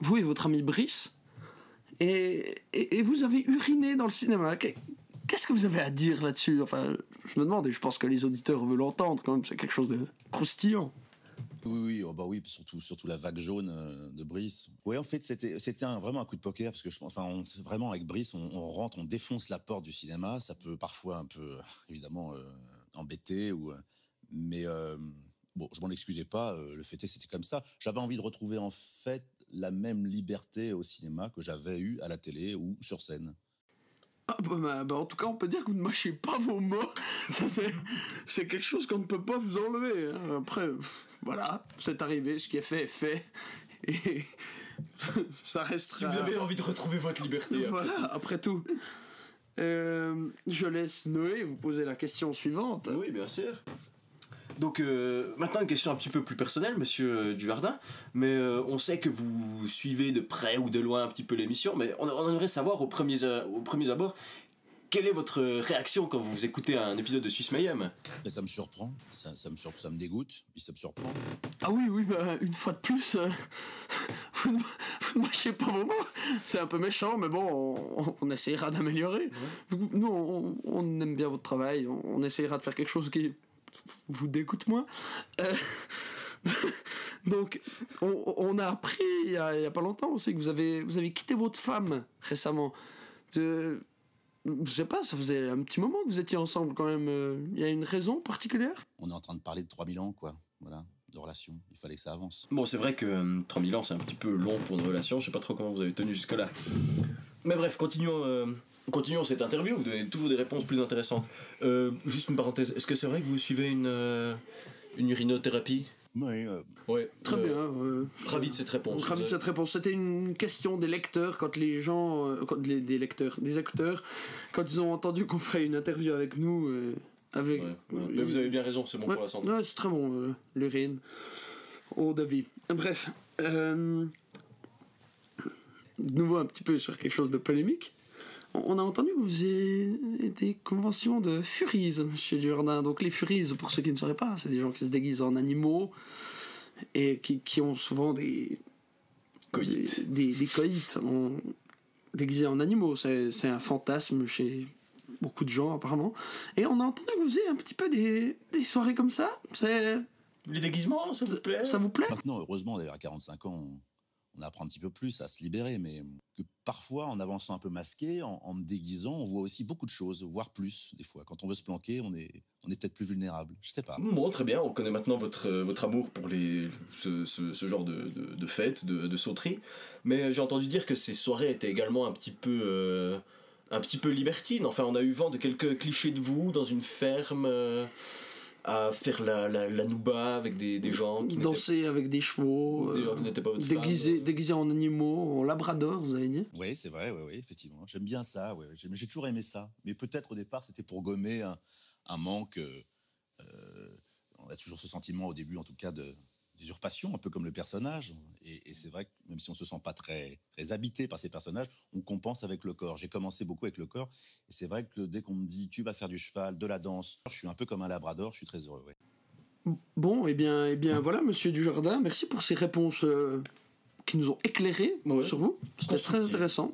vous et votre ami Brice, et, vous avez uriné dans le cinéma. Qu'est- Qu'est-ce que vous avez à dire là-dessus? Enfin, je me demande, et je pense que les auditeurs veulent l'entendre quand même, c'est quelque chose de croustillant. Oui, oui, oh bah oui, surtout, surtout la vague jaune euh, de Brice. Oui, en fait, c'était, vraiment un coup de poker parce que enfin, vraiment avec Brice, on, rentre, on défonce la porte du cinéma. Ça peut parfois un peu, évidemment, euh, embêter euh, mais bon, je m'en excusais pas. le fait est, c'était comme ça. J'avais envie de retrouver en fait la même liberté au cinéma que j'avais eu à la télé ou sur scène. Ah bah, bah, bah, en tout cas, on peut dire que vous ne mâchez pas vos mots. Ça, c'est, c'est quelque chose qu'on ne peut pas vous enlever. hein. Après, pff, voilà, c'est arrivé, ce qui est fait est fait. Et ça reste. Si vous avez envie de retrouver votre liberté. après Voilà, après tout. Euh, je laisse Noé vous poser la question suivante. Oui, bien sûr. Donc euh, maintenant une question un petit peu plus personnelle, Monsieur euh, Dujardin, mais euh, on sait que vous suivez de près ou de loin un petit peu l'émission, mais on, on aimerait savoir au premier, au premier abord quelle est votre réaction quand vous écoutez un épisode de Suisse Mayhem? Mais ça me surprend, ça, ça me sur- ça me dégoûte, puis ça me surprend. Ah oui, oui, bah, une fois de plus, euh, vous, ne, vous ne mâchez pas vos mots. C'est un peu méchant, mais bon, on, on essaiera d'améliorer. Nous, on, on aime bien votre travail, on, on essaiera de faire quelque chose qui vous dégoûte moins. Euh, donc, on, on a appris il y a, il y a pas longtemps aussi que vous avez, vous avez quitté votre femme récemment. Je, je sais pas, ça faisait un petit moment que vous étiez ensemble quand même. euh, Il y a une raison particulière? On est en train de parler de 3000 ans, quoi. Voilà, de relation. Il fallait que ça avance. Bon, c'est vrai que euh, 3000 ans c'est un petit peu long pour une relation, je sais pas trop comment vous avez tenu jusque-là. Mais bref, continuons, euh, continuons cette interview, vous donnez toujours des réponses plus intéressantes. Euh, juste une parenthèse, est-ce que c'est vrai que vous suivez une, euh, une urinothérapie? Oui, euh, Ouais, Très euh, bien. euh, Ravi de cette réponse. Ravi de cette réponse. C'était une question des lecteurs quand les gens, euh, quand les- des lecteurs, des acteurs, quand ils ont entendu qu'on ferait une interview avec nous, euh, avec. Ouais, ouais. Mais vous avez bien raison, c'est bon Ouais, pour la santé. ouais, c'est très bon, euh, l'urine. Eau de vie. Bref. euh, de nouveau un petit peu sur quelque chose de polémique. On a entendu que vous avez des conventions de furies, monsieur Durdin. Donc les furies, pour ceux qui ne sauraient pas, c'est des gens qui se déguisent en animaux et qui, qui ont souvent des, Coït. des, des, en- déguisés en animaux. C'est c'est un fantasme chez beaucoup de gens apparemment. Et on a entendu que vous faisiez un petit peu des, des soirées comme ça. C'est Les déguisements, ça vous plaît? ça vous plaît? Maintenant, heureusement, d'ailleurs, à 45 ans, on, apprend un petit peu plus à se libérer, mais que parfois, en avançant un peu masqué, en, me déguisant, on voit aussi beaucoup de choses, voire plus, des fois. Quand on veut se planquer, on est, peut-être plus vulnérable. Je sais pas. Bon, très bien, on connaît maintenant votre, amour pour ce, genre de, de, de fêtes, de, sauteries. Mais j'ai entendu dire que ces soirées étaient également un petit peu, euh, un petit peu libertines. Enfin, on a eu vent de quelques clichés de vous dans une ferme euh, à faire la, la, la nouba avec des, des gens qui Danser avec des chevaux, des gens qui n'étaient pas votre déguisés, femme. déguisés en animaux, en labrador, vous avez dit? Oui, c'est vrai, oui, oui, effectivement. J'aime bien ça. J'ai j'ai toujours aimé ça. Mais peut-être au départ, c'était pour gommer un, un manque. euh, euh, on a toujours ce sentiment, au début en tout cas, de d'usurpation, un peu comme le personnage. Et, et c'est vrai que même si on se sent pas très, très habité par ces personnages, on compense avec le corps. J'ai commencé beaucoup avec le corps. Et c'est vrai que dès qu'on me dit tu vas faire du cheval, de la danse, je suis un peu comme un labrador, je suis très heureux. ouais. Bon, et bien, eh bien voilà, monsieur Dujardin, merci pour ces réponses euh, qui nous ont éclairés Ouais. sur vous. C'était très intéressant.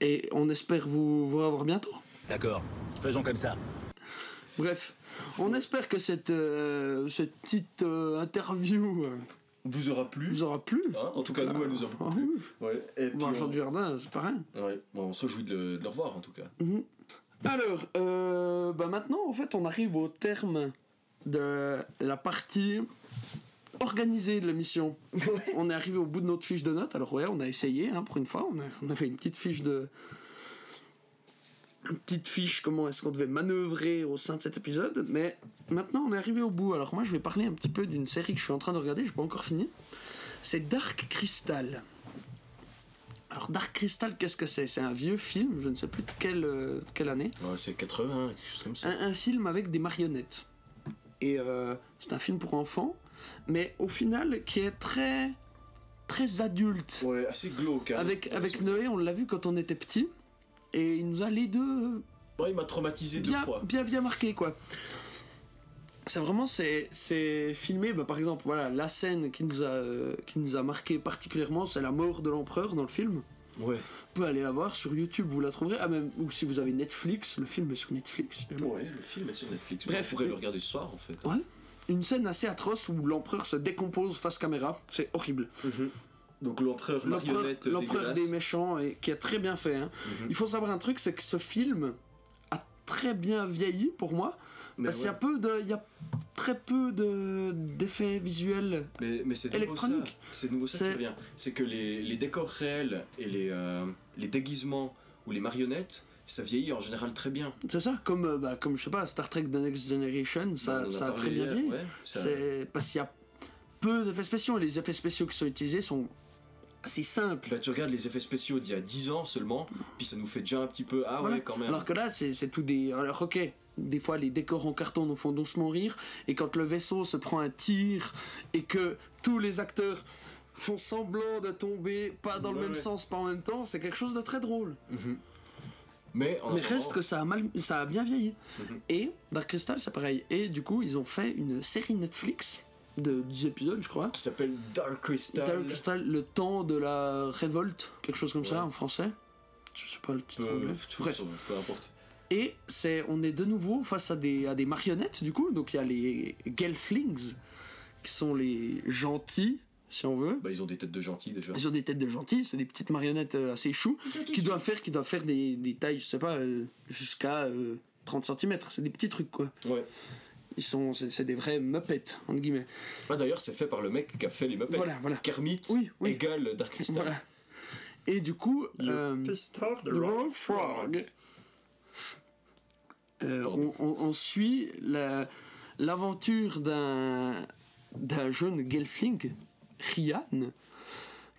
Et on espère vous, vous revoir bientôt. D'accord, faisons comme ça. Bref, on espère que cette, euh, cette petite euh, interview euh, Vous aura plu vous aura plu. Hein, En tout cas, nous, elle nous a beaucoup Ah plu. oui. Ouais. Et puis, Bon, on... Jean Dujardin, c'est pareil. ouais. Bon, on se réjouit de le, de le revoir en tout cas. Alors, euh, bah maintenant, en fait, on arrive au terme de la partie organisée de l'émission. On est arrivé au bout de notre fiche de notes. Alors, ouais, on a essayé, hein, pour une fois. On a, on a fait une petite fiche de. Une petite fiche, comment est-ce qu'on devait manœuvrer au sein de cet épisode. Mais maintenant, on est arrivé au bout. Alors, moi, je vais parler un petit peu d'une série que je suis en train de regarder. Je n'ai pas encore fini. C'est Dark Crystal. Alors, Dark Crystal, qu'est-ce que c'est? C'est un vieux film, je ne sais plus de quelle, de quelle année Ouais, c'est 80, quelque chose comme ça. un, un film avec des marionnettes. Et euh, c'est un film pour enfants, mais au final qui est très très adulte. Ouais, assez glauque. hein. Avec, avec Noé, on l'a vu quand on était petit, et il nous a les deux Ouais, il m'a traumatisé deux bien, fois. bien, bien marqué quoi. C'est vraiment, c'est, c'est filmé, bah, par exemple, voilà, la scène qui nous a, euh, qui nous a marqué particulièrement, c'est la mort de l'empereur dans le film. Ouais. Vous pouvez aller la voir sur YouTube, vous la trouverez. Ah, même, ou si vous avez Netflix, le film est sur Netflix. Ouais, le film est sur Netflix. Bref, pourrait euh, le regarder ce soir en fait. Ouais. Une scène assez atroce où l'empereur se décompose face caméra. C'est horrible. Donc l'empereur marionnette l'empereur des méchants et qui a très bien fait. hein. Mhm. Il faut savoir un truc, c'est que ce film a très bien vieilli pour moi. Mais parce qu'il y a ouais. peu de, il y a très peu de d'effets visuels. Mais, mais c'est nouveau électronique. ça. C'est nouveau ça qui revient. C'est que les, les décors réels et les, euh, les déguisements ou les marionnettes, ça vieillit en général très bien. C'est ça, comme euh, bah, comme je sais pas, Star Trek The Next Generation, ça, en ça a très bien vieilli. ouais, ça- C'est parce qu'il y a peu d'effets spéciaux et les effets spéciaux qui sont utilisés sont assez simples. Bah, tu regardes les effets spéciaux d'il y a 10 ans seulement, puis ça nous fait déjà un petit peu. Ah Voilà. ouais, quand même. Alors que là, c'est c'est tout des. Alors, ok, des fois, les décors en carton nous font doucement rire, et quand le vaisseau se prend un tir, et que tous les acteurs font semblant de tomber, pas dans le Ouais, même ouais. sens, pas en même temps, c'est quelque chose de très drôle. Mais, en Mais attendant, reste que ça a, mal, ça a bien vieilli. Mhm. Et Dark Crystal, c'est pareil. Et du coup, ils ont fait une série Netflix de 10 épisodes, je crois. qui s'appelle Dark Crystal. Dark Crystal, le temps de la révolte, quelque chose comme ça en français. Je sais pas le titre anglais. Bref. peu importe. Et c'est, on est de nouveau face à des, à des marionnettes, du coup. Donc il y a les Gelflings, qui sont les gentils, si on veut. Bah, ils ont des têtes de gentils déjà. Ils ont des têtes de gentils, c'est des petites marionnettes euh, assez choux, qui doivent faire, qui doivent faire des, des tailles, je sais pas, euh, jusqu'à euh, 30 cm. C'est des petits trucs, quoi. Ouais. Ils sont, c'est, des vrais muppets, entre guillemets. Ah, d'ailleurs, c'est fait par le mec qui a fait les Muppets. Voilà, voilà. Kermit Oui, oui. égale Dark Crystal. Voilà. Et du coup, euh, Pistol The Roll Frog. Euh, on, on- on suit la- l'aventure d'un d'un jeune Gelfling, Rian,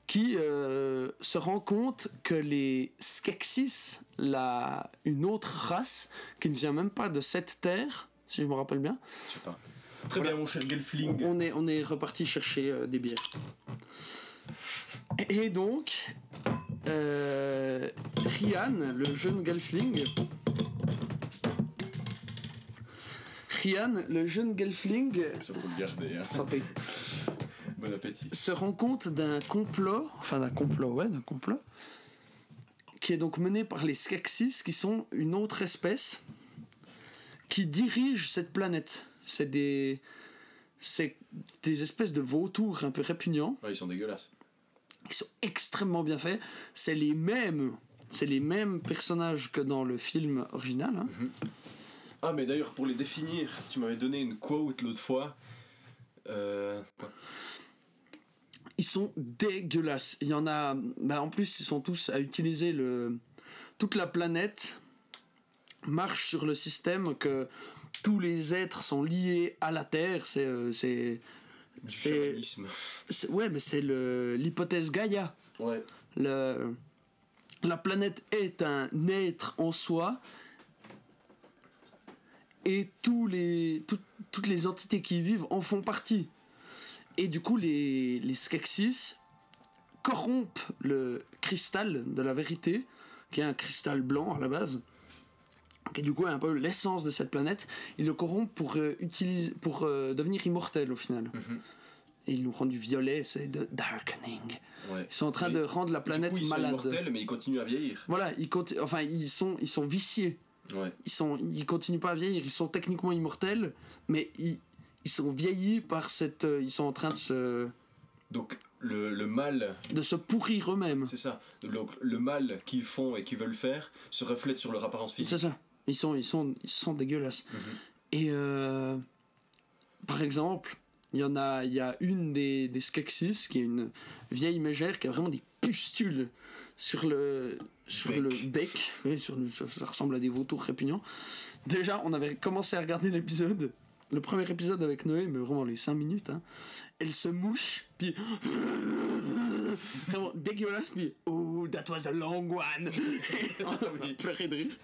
qui euh, se rend compte que les Skeksis, la, une autre race qui ne vient même pas de cette terre, si je me rappelle bien, pas. Très bien, mon cher Gelfling. on est, on est reparti chercher euh, des bières. Et donc, euh, Rian, le jeune Gelfling. Rian, le jeune Gelfling, Ça faut le garder. Hein. santé, Bon appétit. se rend compte d'un complot, enfin d'un complot, ouais, d'un complot, qui est donc mené par les Skeksis, qui sont une autre espèce qui dirige cette planète. C'est des, c'est des espèces de vautours un peu répugnants, Ouais, ils sont dégueulasses. qui sont extrêmement bien faits. C'est les mêmes, c'est les mêmes personnages que dans le film original. hein. Ah, mais d'ailleurs, pour les définir, tu m'avais donné une quote l'autre fois. Euh... Ils sont dégueulasses. Il y en a. bah, en plus, ils sont tous à utiliser le. Toute la planète marche sur le système que tous les êtres sont liés à la Terre. C'est. euh, c'est. C'est- Ouais, mais c'est le- l'hypothèse Gaïa. Ouais. Le, la planète est un être en soi et tous les, tout- toutes les entités qui y vivent en font partie. Et du coup, les, les Skeksis corrompent le cristal de la vérité, qui est un cristal blanc à la base, qui du coup est un peu l'essence de cette planète, ils le corrompent pour, euh, utiliser, pour euh, devenir immortel au final. Mhm. Et ils nous rendent du violet, c'est de darkening. Ouais. Ils sont en train de rendre la du planète coup, ils malade. sont immortels, mais ils continuent à vieillir. Voilà, ils, enfin, ils, sont, ils sont viciés. Ouais. Ils, sont, ils continuent pas à vieillir, ils sont techniquement immortels, mais ils, ils sont vieillis par cette. euh, ils sont en train de se, Donc, le, le mal, de se pourrir eux-mêmes. c'est ça. Donc, le mal qu'ils font et qu'ils veulent faire se reflète sur leur apparence physique. C'est ça. Ils sont, ils sont, ils sont dégueulasses. Mhm. Et euh, par exemple, il y en a, il y a une des, des Skeksis qui est une vieille mégère qui a vraiment des pustules sur le, sur Bec. le bec. Oui, sur le- ça, ça ressemble à des vautours répugnants. Déjà, on avait commencé à regarder l'épisode. Le premier épisode avec Noé, mais vraiment les 5 minutes, hein. Elle se mouche, puis vraiment dégueulasse, puis oh, that was a long one. Et on de rire.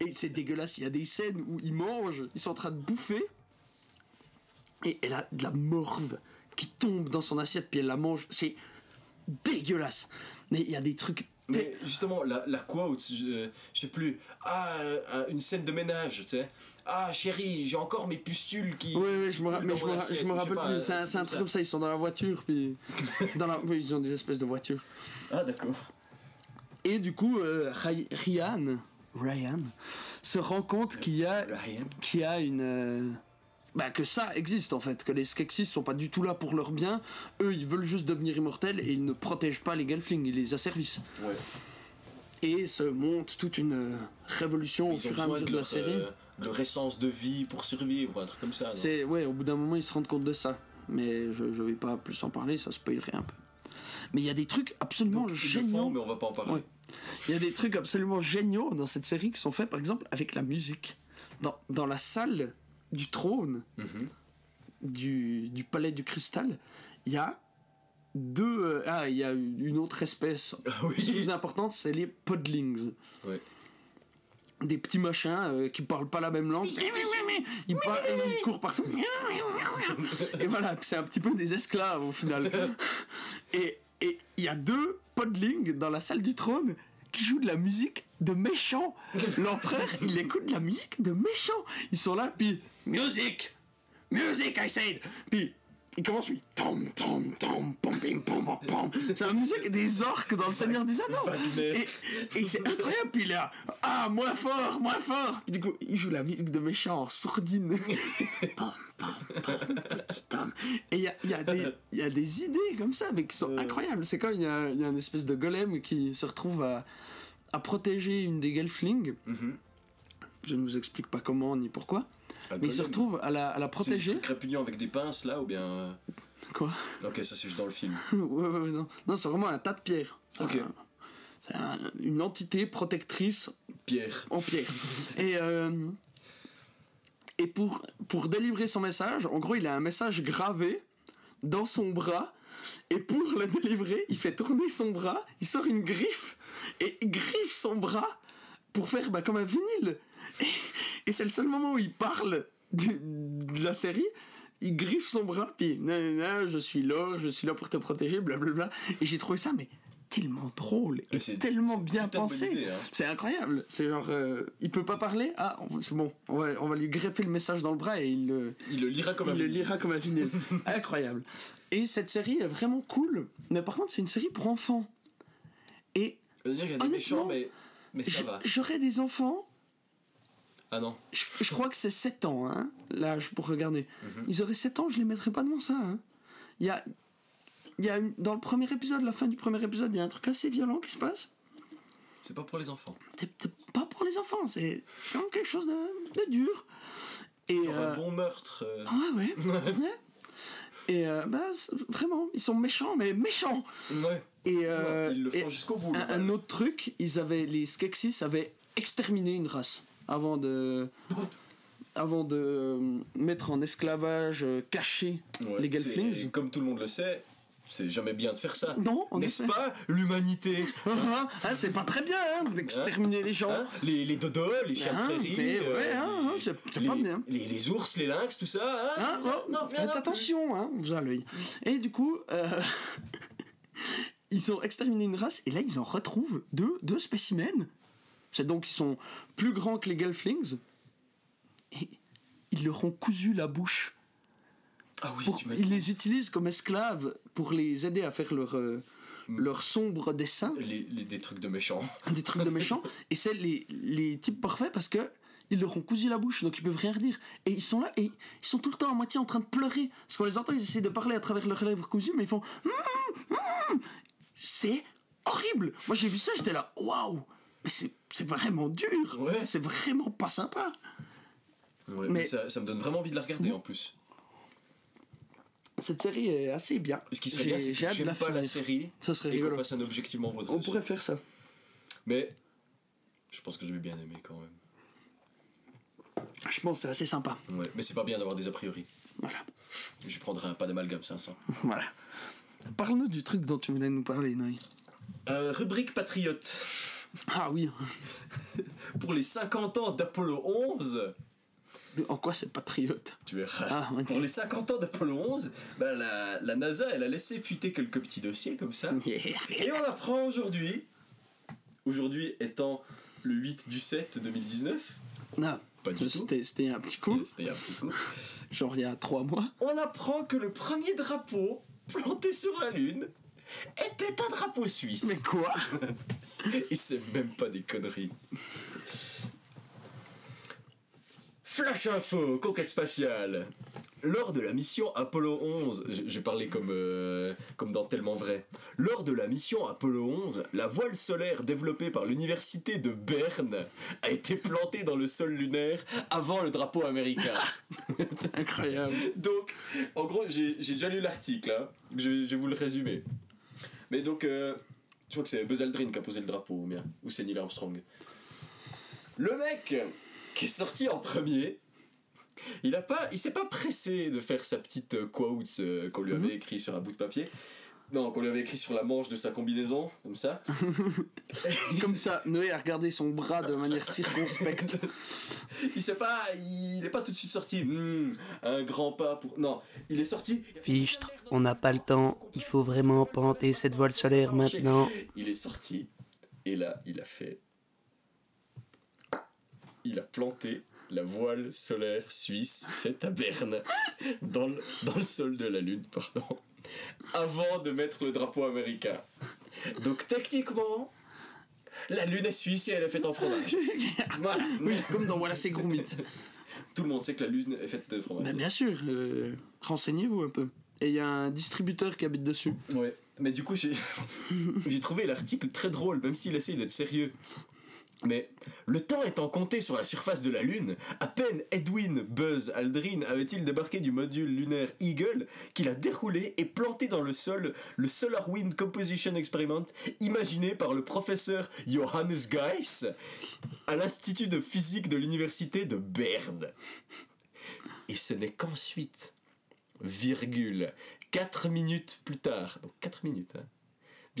Et c'est dégueulasse, il y a des scènes où ils mangent, ils sont en train de bouffer, et elle a de la morve qui tombe dans son assiette, puis elle la mange. C'est dégueulasse. Mais il y a des trucs. Mais justement, la, la quote, je, je sais plus. Ah, euh, une scène de ménage, tu sais. Ah, chérie, j'ai encore mes pustules qui. Oui, oui, je me, ra- mais je me, ra- je rappelle pas, plus. C'est un, euh, c'est un comme truc comme ça, ils sont dans la voiture, puis. dans la, oui, ils ont des espèces de voitures. Ah, d'accord. Et du coup, euh, Ry- Ryan, Ryan se rend compte qu'il y a, qu'il y a une. euh, bah, que ça existe en fait, que les Skeksis sont pas du tout là pour leur bien. Eux, ils veulent juste devenir immortels et ils ne protègent pas les Gelflings, ils les asservissent. Ouais. Et se monte toute une euh, révolution au Ils ont fur et à mesure de de la série. euh, de leur essence de vie pour survivre, un truc comme ça. C'est ouais, au bout d'un moment ils se rendent compte de ça. Mais je, je vais pas plus en parler, ça spoilerait un peu. Mais il y a des trucs absolument Donc, géniaux. font, mais on va pas en parler. Ouais. Il y a des trucs absolument géniaux dans cette série qui sont faits par exemple avec la musique. Dans, dans la salle du trône Mhm. du, du palais du cristal, il y a deux euh, ah il y a une autre espèce Ah oui. plus importante, c'est les podlings. Ouais. Des petits machins euh, qui parlent pas la même langue. Ils, parlent- ils courent partout. Et voilà, c'est un petit peu des esclaves au final. Et et il y a deux podlings dans la salle du trône qui jouent de la musique de méchants. L'empereur, il écoute de la musique de méchants. Ils sont là, puis music, music, I said. Puis il commence puis tom tom tom pom pim pom pom pom. C'est la musique des orques dans le Seigneur des Anneaux. Et, et c'est incroyable. Puis il est là, ah moins fort, moins fort. Puis du coup, il joue la musique de méchant en sourdine. Pom, pom, pom, petit tom. Et il y a, il y, a des- il y a des idées comme ça, mais qui sont incroyables. C'est quand il y a, il y a une espèce de golem qui se retrouve à, à protéger une des Gelflings. Mhm. Je ne vous explique pas comment ni pourquoi. Mais il se retrouve à la, à la C'est protéger. des trucs répugnants avec des pinces là ou bien. euh, Quoi? Ok, ça c'est juste dans le film. ouais, ouais, ouais, non. Non, c'est vraiment un tas de pierres. Ok. Euh, C'est un- une entité protectrice Pierre. en pierre. et euh, et pour, pour délivrer son message, en gros, il a un message gravé dans son bras. Et pour le délivrer, il fait tourner son bras, il sort une griffe et il griffe son bras pour faire bah, comme un vinyle. Et, et c'est le seul moment où il parle de la série. Il griffe son bras, puis nanana, je suis là, je suis là pour te protéger, blablabla. Et j'ai trouvé ça, mais tellement drôle et tellement bien pensé. hein. C'est incroyable. C'est genre, euh, il peut pas parler. Ah, on- c'est bon. On va, on va lui greffer le message dans le bras et il le, Il le lira comme un il le lira comme un vinyle. incroyable. Et cette série est vraiment cool. Mais par contre, c'est une série pour enfants. Et dire qu'il y a des méchants, mais, mais ça va. j'aurais des enfants. Ah non. Je, je crois que c'est 7 ans, hein, l'âge pour regarder. Mhm. Ils auraient 7 ans, je les mettrais pas devant ça. hein. Il y a, y a une- dans le premier épisode, la fin du premier épisode, il y a un truc assez violent qui se passe. C'est pas pour les enfants. C'est pas pour les enfants, c'est c'est quand même quelque chose de, de dur. Et, Genre euh, un bon meurtre. euh, Ouais, ouais. ouais. Et euh, bah, vraiment, ils sont méchants, mais méchants. Ouais. Et, euh, Ils le font jusqu'au bout. un, un autre truc, ils avaient, les Skeksis avaient exterminé une race avant de, avant de mettre en esclavage euh, caché Ouais, les Gelflings. Comme tout le monde le sait, c'est jamais bien de faire ça. Non, N'est-ce pas l'humanité? Ah, ah, c'est pas très bien hein, d'exterminer les gens. Hein les, les dodos, les chiens Hein, de prairie, mais euh, ouais, hein, les- hein, c'est- pas bien. Les, les ours, les lynx, tout ça. Hein Hein, oh, non, faites attention, hein, vous avez l'œil. Et du coup, euh, ils ont exterminé une race et là ils en retrouvent deux, deux spécimens C'est donc ils sont plus grands que les Gelflings. Et ils leur ont cousu la bouche. Ah oui, Pour- tu m'as ils les utilisent comme esclaves pour les aider à faire leur, euh, leur sombre dessin, Les, les- des trucs de méchants. des trucs de méchants. Et c'est les, les types parfaits parce que ils leur ont cousu la bouche, donc ils peuvent rien dire. Et ils sont là et ils sont tout le temps à moitié en train de pleurer. Parce qu'on les entend, ils essaient de parler à travers leurs lèvres cousues, mais ils font. Mm, mm. C'est horrible! Moi j'ai vu ça, j'étais là, waouh! Mais c'est vraiment dur! Ouais. C'est vraiment pas sympa! Ouais, Mais- mais ça, ça me donne vraiment envie de la regarder en plus. Cette série est assez bien. Ce qui serait bien, c'est que de j'aime la pas la série Ça serait et rigolo. fasse un objectivement votre On pourrait faire ça. Mais je pense que je vais bien aimer quand même. Je pense que c'est assez sympa. Ouais, mais c'est pas bien d'avoir des a priori. Voilà. Je prendrai un pas d'amalgame 500. Voilà. Parle-nous du truc dont tu voulais nous parler, Noé. Euh, rubrique patriote. Ah oui. Pour les 50 ans d'Apollo 11, En quoi c'est patriote tu verras. Ah. Pour les 50 ans d'Apollo 11, bah, la, la NASA, elle a laissé fuiter quelques petits dossiers comme ça. Et on apprend aujourd'hui, aujourd'hui étant le 8 du 7 2019, Non, pas du tout. c'était un petit coup, C'était un petit coup. genre il y a trois mois. On apprend que le premier drapeau planté sur la Lune était un drapeau suisse. Mais quoi Et c'est même pas des conneries. Flash info, conquête spatiale. Lors de la mission Apollo 11, j- j'ai parlé comme, euh, comme dans Tellement Vrai. Lors de la mission Apollo 11, la voile solaire développée par l'université de Berne a été plantée dans le sol lunaire avant le drapeau américain. Incroyable. Donc, en gros, j'ai j'ai déjà lu l'article, hein. je, je vais vous le résumer. Mais donc, euh, je crois que c'est Buzz Aldrin qui a posé le drapeau, ou bien, ou c'est Neil Armstrong. Le mec qui est sorti en premier, il a pas, il s'est pas pressé de faire sa petite euh, quote euh, qu'on lui avait écrit sur un bout de papier. Non, qu'on lui avait écrit sur la manche de sa combinaison, comme ça. Comme ça, Noé a regardé son bras de manière circonspecte. Il s'est pas, il est pas tout de suite sorti. Hmm, un grand pas pour. Non, il est sorti. Fichtre, on n'a pas le temps, il faut vraiment planter cette voile solaire maintenant. Il est sorti et là, il a fait. Il a planté la voile solaire suisse faite à Berne dans le, dans le sol de la Lune, pardon, avant de mettre le drapeau américain. Donc techniquement, la Lune est suisse et elle est faite en fromage. Voilà. Oui, comme dans Voilà c'est Gromit. Tout le monde sait que la Lune est faite de fromage. Ben bien sûr, euh, renseignez-vous un peu. Et il y a un distributeur qui habite dessus. Ouais, mais du coup, j'ai trouvé l'article très drôle, même s'il essaye d'être sérieux. Mais le temps étant compté sur la surface de la Lune, à peine Edwin Buzz Aldrin avait-il débarqué du module lunaire Eagle qu'il a déroulé et planté dans le sol le Solar Wind Composition Experiment imaginé par le professeur Johannes Geiss à l'Institut de physique de l'Université de Berne. Et ce n'est qu'ensuite, virgule, 4 minutes plus tard, donc 4 minutes, hein,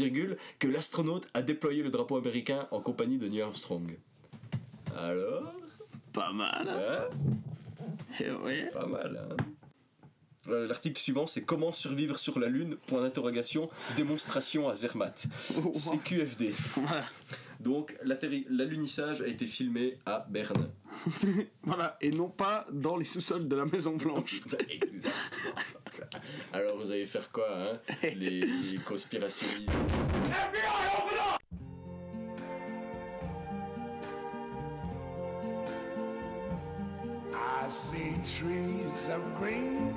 virgule, que l'astronaute a déployé le drapeau américain en compagnie de Neil Armstrong. Alors Pas mal. hein Eh ouais. Pas mal, hein Euh, L'article suivant, c'est Comment survivre sur la Lune? Point d'interrogation, démonstration à Zermatt. CQFD. Voilà. Donc, l'alunissage a été filmé à Berne. voilà. Et non pas dans les sous-sols de la Maison Blanche. Alors, vous allez faire quoi, hein les, les conspirationnistes? I see trees of green,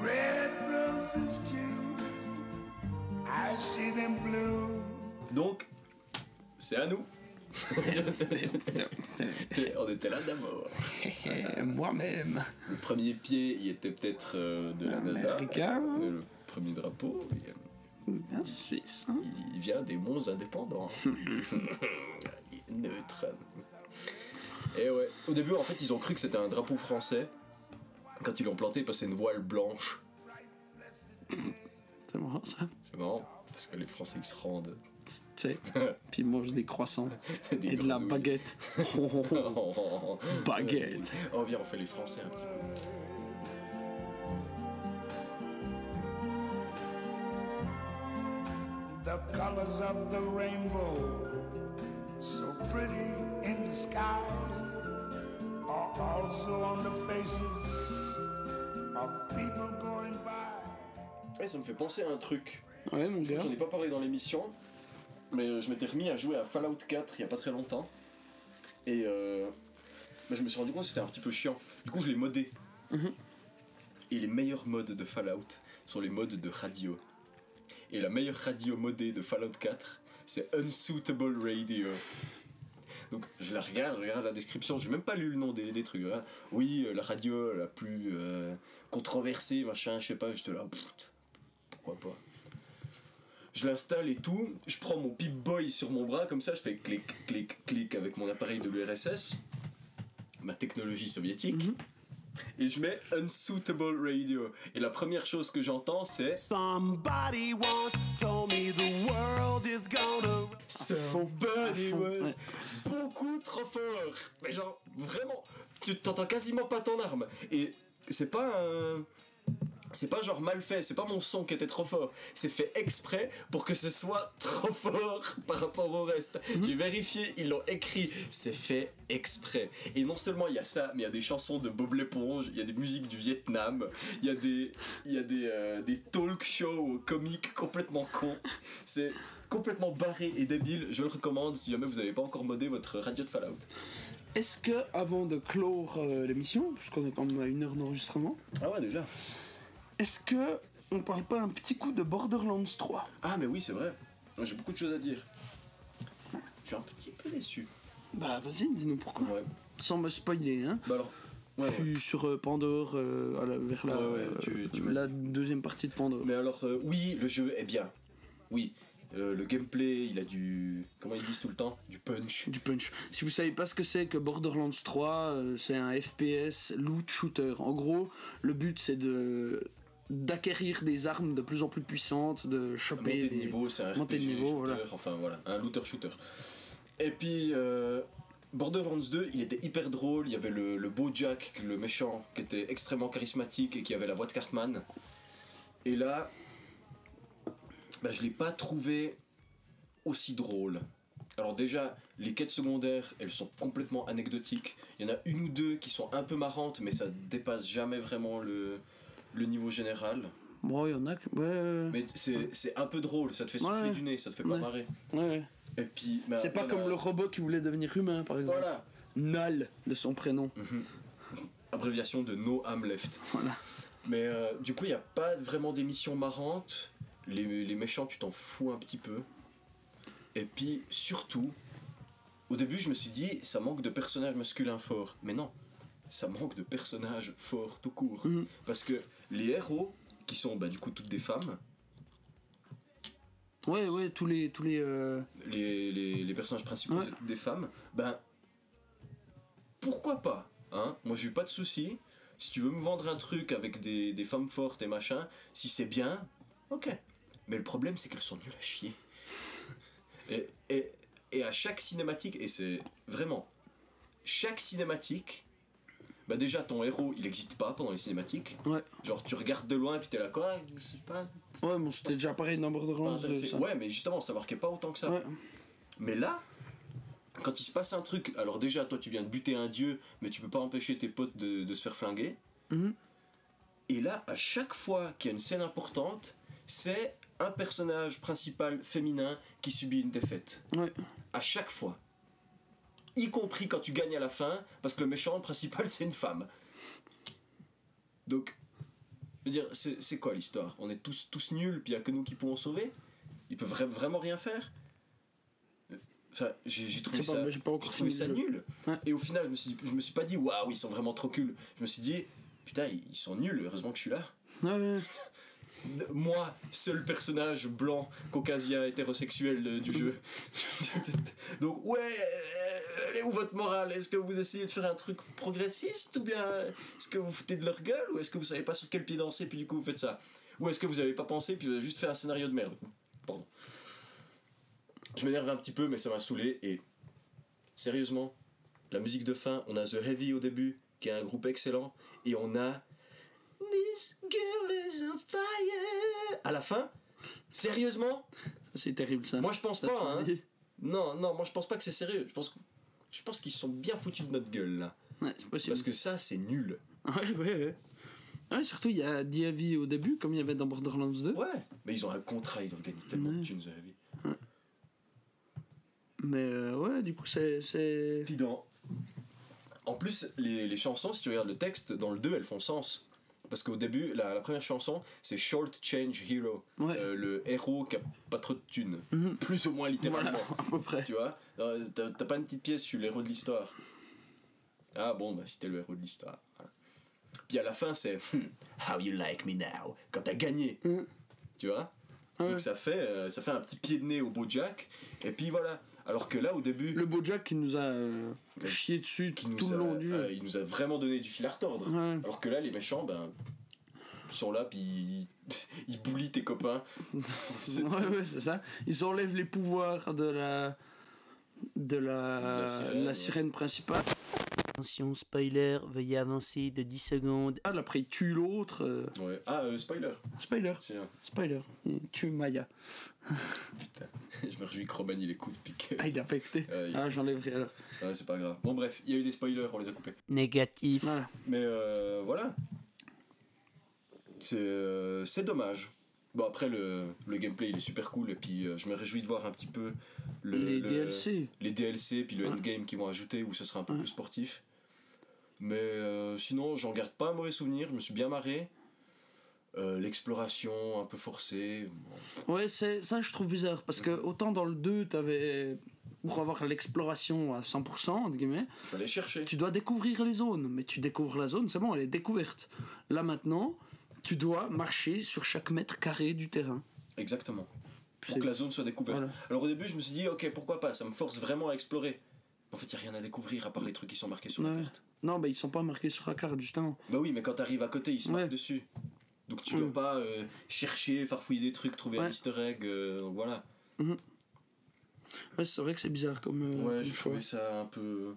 red roses too. I see them blue. Donc, c'est à nous. On était là d'abord. Moi-même. Le premier pied, il était peut-être euh, de la NASA. Le premier drapeau, il- Bien suisse. hein. il vient des monts indépendants. il est neutre. Et ouais, au début, en fait, ils ont cru que c'était un drapeau français. Quand ils l'ont planté, parce que c'est une voile blanche. C'est marrant ça. C'est marrant, parce que les Français, ils se rendent. Tu sais. Puis ils mangent des croissants. Des Et de la baguette. Baguette. Oh, viens, on fait les Français un petit peu. The colors of the rainbow so pretty in the sky are also on the faces of people going by. Et ça me fait penser à un truc. Ouais, mon gars. J'en ai pas parlé dans l'émission, mais euh, je m'étais remis à jouer à Fallout 4 il y a pas très longtemps. Et euh, bah, je me suis rendu compte que c'était un petit peu chiant. Du coup, je l'ai modé. Mhm. Et les meilleurs modes de Fallout sont les modes de radio. Et la meilleure radio modée de Fallout 4, c'est Unsuitable Radio. Donc je la regarde, je regarde la description, j'ai même pas lu le nom des, des trucs. hein. Oui, euh, la radio la plus euh, controversée, machin, je sais pas, j'éte là, pff, pourquoi pas. Je l'installe et tout, je prends mon Pip-Boy sur mon bras, comme ça je fais clic, clic, clic avec mon appareil de l'URSS, ma technologie soviétique, et je mets Unsuitable Radio. Et la première chose que j'entends c'est Somebody once told me the world is gonna. Somebody once- ouais. Beaucoup trop fort. Mais genre, vraiment, tu t'entends quasiment pas ton arme. Et c'est pas un. C'est pas genre mal fait, c'est pas mon son qui était trop fort. C'est fait exprès pour que ce soit trop fort par rapport au reste. J'ai vérifié, ils l'ont écrit, c'est fait exprès. Et non seulement il y a ça, mais il y a des chansons de Bob l'éponge, il y a des musiques du Vietnam, il y a des, il y a des, euh, des talk shows comiques complètement cons. C'est complètement barré et débile. Je le recommande si jamais vous n'avez pas encore modé votre radio de Fallout. Est-ce que, avant de clore euh, l'émission, puisqu'on est quand même à une heure d'enregistrement, Ah ouais, déjà. Est-ce que on parle pas un petit coup de Borderlands 3 Ah, mais oui, c'est vrai. J'ai beaucoup de choses à dire. Je suis un petit peu déçu. Bah vas-y, dis-nous pourquoi. Ouais. Sans me spoiler, hein. Bah alors. Ouais, je ouais. suis sur euh, Pandore, euh, la- vers la, tu- tu deuxième partie de Pandore. Mais alors, euh, oui, le jeu est bien. Oui. Euh, le gameplay, il a du. Comment ils disent tout le temps? Du punch. Du punch. Si vous savez pas ce que c'est que Borderlands 3, euh, c'est un FPS loot shooter. En gros, le but c'est de d'acquérir des armes de plus en plus puissantes, de choper Monter de niveau, c'est un RPG de niveau, shooter, voilà. enfin voilà, un looter-shooter. Et puis, euh, Borderlands 2, il était hyper drôle, il y avait le, le beau Jack, le méchant, qui était extrêmement charismatique et qui avait la voix de Cartman. Et là, bah, je l'ai pas trouvé aussi drôle. Alors déjà, les quêtes secondaires, elles sont complètement anecdotiques. Il y en a une ou deux qui sont un peu marrantes, mais ça dépasse jamais vraiment le, le niveau général. Bon, il y en a que. Ouais, ouais, Mais c'est un peu drôle, ça te fait souffler Ouais. du nez, ça te fait pas Ouais. marrer. ouais. Et puis, bah, C'est pas voilà. comme le robot qui voulait devenir humain, par exemple. Voilà, Null de son prénom. abréviation de No Am Left. Voilà. Mais euh, du coup, il n'y a pas vraiment d'émissions marrantes. Les, les méchants, tu t'en fous un petit peu. Et puis, surtout, au début, je me suis dit, ça manque de personnages masculins forts. Mais non, ça manque de personnages forts tout court. Mhm. Parce que les héros, qui sont bah, du coup toutes des femmes, Ouais, ouais, tous les. Tous les euh, les, les, les personnages principaux, Ouais. c'est toutes des femmes, ben pourquoi pas hein? Moi j'ai eu pas de soucis. Si tu veux me vendre un truc avec des, des femmes fortes et machin, si c'est bien, ok. Mais le problème c'est qu'elles sont nulles à chier. Et, et, et à chaque cinématique, et c'est vraiment chaque cinématique, bah déjà ton héros il n'existe pas pendant les cinématiques. Ouais. Genre tu regardes de loin et puis t'es là quoi pas. Ouais, bon, c'était déjà pareil dans Borderlands 2. intéressé. ça. Ouais mais justement ça marquait pas autant que ça. Ouais. Mais là, quand il se passe un truc, alors déjà, toi tu viens de buter un dieu, mais tu peux pas empêcher tes potes de, de se faire flinguer. Mhm. Et là, à chaque fois qu'il y a une scène importante, c'est un personnage principal féminin qui subit une défaite. Ouais. À chaque fois. Y compris quand tu gagnes à la fin, parce que le méchant principal c'est une femme. Donc, je veux dire, c'est quoi l'histoire? On est tous, tous nuls, puis il a que nous qui pouvons sauver? Ils peuvent vra- vraiment rien faire? Enfin, j'ai trouvé pas, ça, pas encore trouvé nul. Et au final, je me, suis, je me suis pas dit, waouh, ils sont vraiment trop cool. Je me suis dit, putain, ils sont nuls, heureusement que je suis là. Ouais, ouais. Moi, seul personnage blanc, caucasien, hétérosexuel euh, du jeu. Donc, ouais, euh, elle est où votre morale? Est-ce que vous essayez de faire un truc progressiste Ou bien euh, est-ce que vous foutez de leur gueule Ou est-ce que vous savez pas sur quel pied danser, puis du coup vous faites ça? Ou est-ce que vous avez pas pensé, puis vous avez juste fait un scénario de merde? Pardon. Je m'énerve un petit peu, mais ça m'a saoulé. Et sérieusement, la musique de fin, on a The Heavy au début, qui est un groupe excellent, et on a This girl is on fire à la fin. Sérieusement? C'est terrible ça. Moi je pense Ça pas. Hein. Non, non, moi je pense pas que c'est sérieux. Je pense, je pense qu'ils sont bien foutus de notre gueule là. Ouais, c'est possible. Parce que ça, c'est nul. Ouais, ouais, ouais. Ouais, surtout, il y a Diaby au début, comme il y avait dans Borderlands 2. Ouais. Mais ils ont un contrat, ils doivent gagner tellement de Ouais. thunes la vie. Mais euh, ouais, du coup, c'est. c'est... Puis dans. En plus, les, les chansons, si tu regardes le texte, dans le 2, elles font sens. Parce qu'au début, la, la première chanson, c'est Short Change Hero. Ouais. Euh, le héros qui a pas trop de thunes. Mhm. Plus ou moins littéralement. Voilà, à peu près. Tu vois? T'as pas une petite pièce sur l'héros de l'histoire? Ah bon, bah c'était le héros de l'histoire. Voilà. Puis à la fin, c'est Hmm, How you like me now? Quand t'as gagné. Mhm. Tu vois? Ouais. Donc ça fait, euh, ça fait un petit pied de nez au beau Jack. Et puis voilà. Alors que là, au début, Le beau Jack qui nous a euh, chié dessus qui nous tout a- le long du jeu. euh, il nous a vraiment donné du fil à retordre. Ouais. Alors que là, les méchants, ben, ils sont là, puis ils, ils boulient tes copains. C'est- ouais, ouais, c'est ça. Ils enlèvent les pouvoirs de la. de la, De la sirène, la ouais. sirène principale. Attention, spoiler, veuillez avancer de 10 secondes. Ah, après, il tue l'autre. euh, Ouais. Ah, euh, spoiler. Spoiler, Tiens, spoiler. Il tue Maya. putain. Je me réjouis que Roman il écoute, puis que. Ah, il est infecté. Euh, il- Ah, j'enlèverai alors. Ouais, c'est pas grave. Bon, bref, il y a eu des spoilers, on les a coupés. Négatif. Voilà. Mais euh, voilà. C'est euh, c'est dommage. Bon, après, le, le gameplay il est super cool, et puis euh, je me réjouis de voir un petit peu le, les le- DLC. les DLC, puis le Ouais. endgame qu'ils vont ajouter, où ce sera un peu Ouais. plus sportif. Mais euh, sinon, j'en garde pas un mauvais souvenir, je me suis bien marré. Euh, L'exploration un peu forcée. bon. Ouais, c'est ça je trouve bizarre parce que autant dans le 2, t'avais pour avoir l'exploration à 100% entre guillemets, fallait chercher. tu dois découvrir les zones, mais tu découvres la zone, c'est bon, elle est découverte. Là maintenant, tu dois marcher sur chaque mètre carré du terrain. Exactement. Pour que la zone soit découverte. Voilà. Alors au début, je me suis dit, ok, pourquoi pas, ça me force vraiment à explorer. En fait, il n'y a rien à découvrir à part les trucs qui sont marqués sur la carte. Non, bah ils sont pas marqués sur la carte justement. Bah oui, mais quand t'arrives à côté, ils se marquent Ouais. dessus. Donc tu Ouais. dois pas euh, chercher, farfouiller des trucs, trouver un easter egg, euh, donc voilà. Ouais, c'est vrai que c'est bizarre comme, euh, Ouais, comme j'ai trouvé ça un peu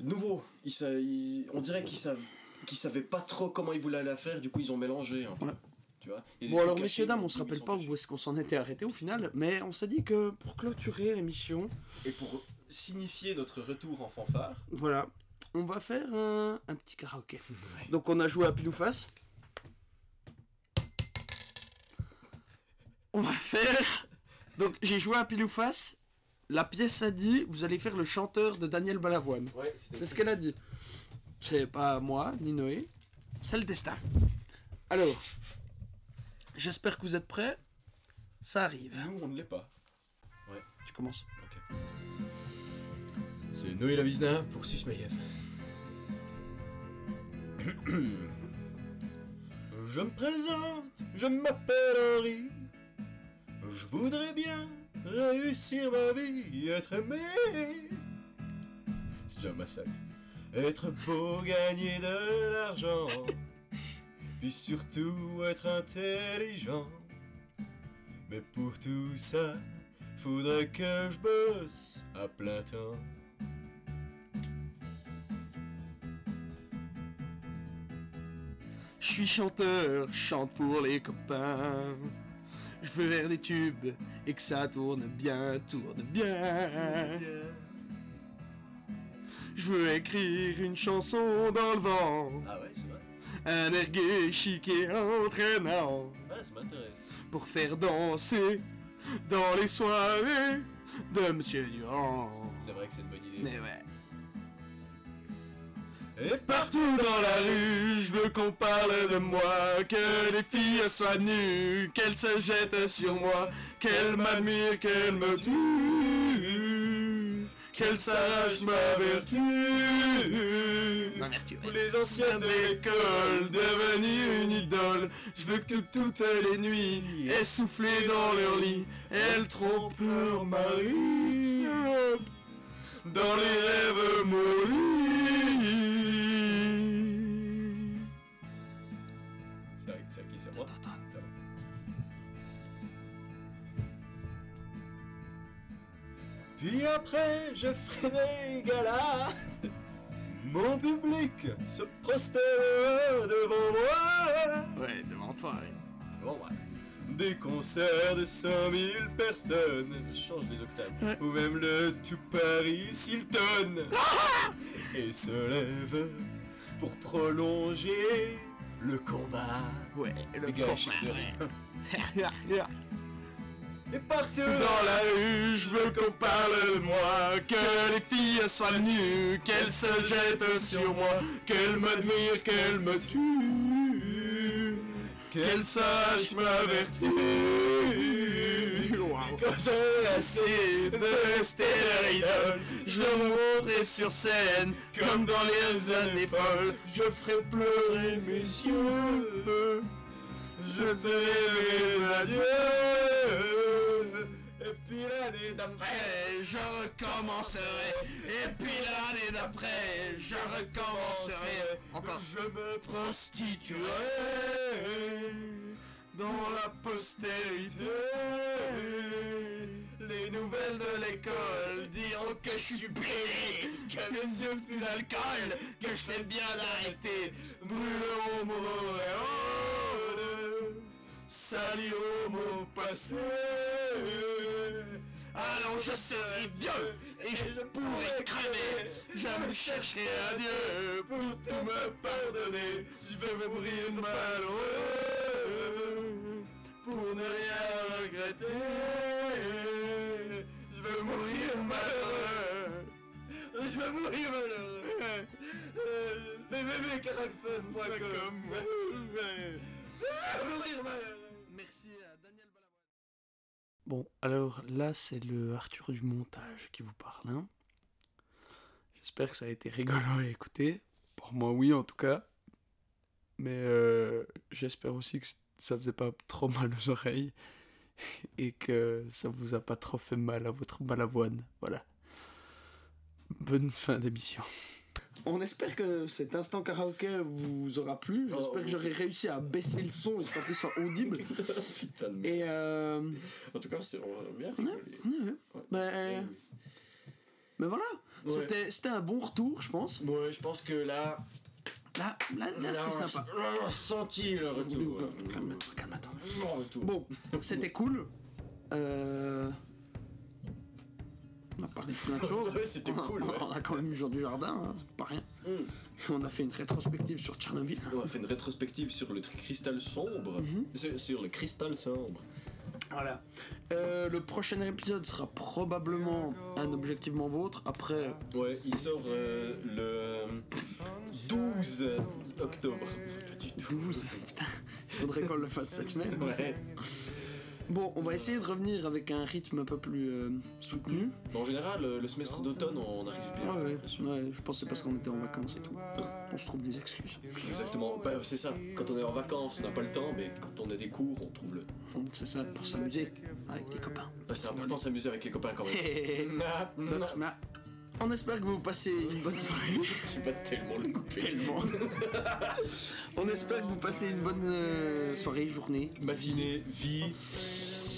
nouveau. Ils sa- ils- On dirait qu'ils savent, qu'ils savaient pas trop comment ils voulaient la faire, du coup ils ont mélangé. un peu. Ouais. Tu vois? Bon alors messieurs dames, on se rappelle pas où est-ce qu'on s'en était arrêté au final, mais on s'est dit que pour clôturer l'émission, Et pour signifier notre retour en fanfare, voilà, on va faire un, un petit karaoké. Donc on a joué à pile ou face. On va faire. Donc j'ai joué à pile ou face. La pièce a dit, vous allez faire le chanteur de Daniel Balavoine. ouais, C'est ce qu'elle a dit. C'est pas moi, ni Noé. C'est le destin. Alors, j'espère que vous êtes prêts. Ça arrive. Nous, on ne l'est pas. Tu commences. Ok. C'est Noé Lavizna pour Sus. Je me présente, je m'appelle Henri. Je voudrais bien réussir ma vie, être aimé. C'est un massacre. Être beau, gagner de l'argent. Puis surtout être intelligent. Mais pour tout ça, faudrait que je bosse à plein temps. Je suis chanteur, chante pour les copains. Je veux faire des tubes et que ça tourne bien, tourne bien. Je veux écrire une chanson dans le vent. Ah ouais, c'est vrai. Un air gai, chic et entraînant. Ah, ça m'intéresse. Pour faire danser dans les soirées de Monsieur Durand. C'est vrai que c'est une bonne idée. Mais ouais. Et Partout dans la rue, je veux qu'on parle de moi, que les filles soient nues, qu'elles se jettent sur moi, qu'elles m'admirent, qu'elles me tuent, qu'elles s'arrachent ma vertu. Ma vertu, ouais. Les anciens de l'école, devenir une idole, je veux que toutes les nuits, essoufflées dans leur lit, elles trompent leur mari dans les rêves maudits. C'est à- c'est qui c'est moi. Puis après, je ferai des galas. Mon public se prosterne devant moi. Ouais, devant toi, ouais. Bon, ouais. Des concerts de 100 000 personnes. Je change les octaves. Ou même le tout Paris Hilton. Et se lève pour prolonger le combat. Ouais, le gars, combat, de rire. Et partout Dans la rue, je veux qu'on parle de moi, que les filles soient nues, qu'elles se jettent sur moi, qu'elles m'admirent, qu'elles me tuent, qu'elles sachent ma vertu. Quand j'ai assez de rester leur idole, je me montrer sur scène, comme dans les années folles, je ferai pleurer mes yeux. Je ferai mes adieux. Et puis l'année d'après, je recommencerai. Et puis l'année d'après, je recommencerai. Encore. Je me prostituerai dans la postérité. Les nouvelles de l'école diront que je suis pédé, que mes yeux plus l'alcool, que je fais bien d'arrêter. Brûleront mon auréole, saliront mon passé. Alors je serai vieux et je pourrai crever. Je me chercherai un Dieu pour tout me pardonner. Je vais mourir malheureux pour ne rien regretter. Je vais mourir malheureux. Je vais mourir malheureux. www.caracfun.com Mourir malheureux. Bon, alors là, c'est le Arthur du montage qui vous parle. hein. J'espère que ça a été rigolo à écouter. Pour moi, oui, en tout cas. Mais euh, j'espère aussi que ça faisait pas trop mal aux oreilles et que ça vous a pas trop fait mal à votre balavoine. Voilà. Bonne fin d'émission. On espère que cet instant karaoké vous aura plu. J'espère Oh, que j'aurai réussi à baisser le son histoire qu'il soit audible. Putain de merde. Et euh, En tout cas, c'est bien rigolé. Ouais. ben, ben voilà, Ouais. c'était c'était un bon retour, je pense. Ouais, je pense que là, Là, là, là, là, c'était sympa. là, on a senti le retour. Calme-toi, calme-toi. Bon, c'était cool. Euh, On a parlé de plein de choses. Ouais, c'était cool, ouais. On a quand même eu genre du jardin, hein, c'est pas rien. Mm. On a fait une rétrospective sur Tchernobyl. On a fait une rétrospective sur le cristal sombre. Mhm. Sur- Sur le cristal sombre. Voilà. Euh, le prochain épisode sera probablement un objectivement vôtre. Après, Ouais, il sort euh, le 12 octobre. Pas du tout. 12. Putain, il faudrait qu'on le fasse cette semaine. Ouais. Bon, on va essayer de revenir avec un rythme un peu plus euh, soutenu. En général, euh, le semestre d'automne, on arrive bien. Ouais, ouais, je pense que c'est parce qu'on était en vacances et tout. On se trouve des excuses. Exactement. Bah, c'est ça. Quand on est en vacances, on n'a pas le temps, mais quand on a des cours, on trouve le. C'est ça, pour s'amuser avec les copains. Bah, c'est important de s'amuser avec les copains quand même. On espère que vous passez une bonne soirée. c'est pas tellement le couper. Tellement. on espère que vous passez une bonne euh, soirée, journée. Matinée, vie.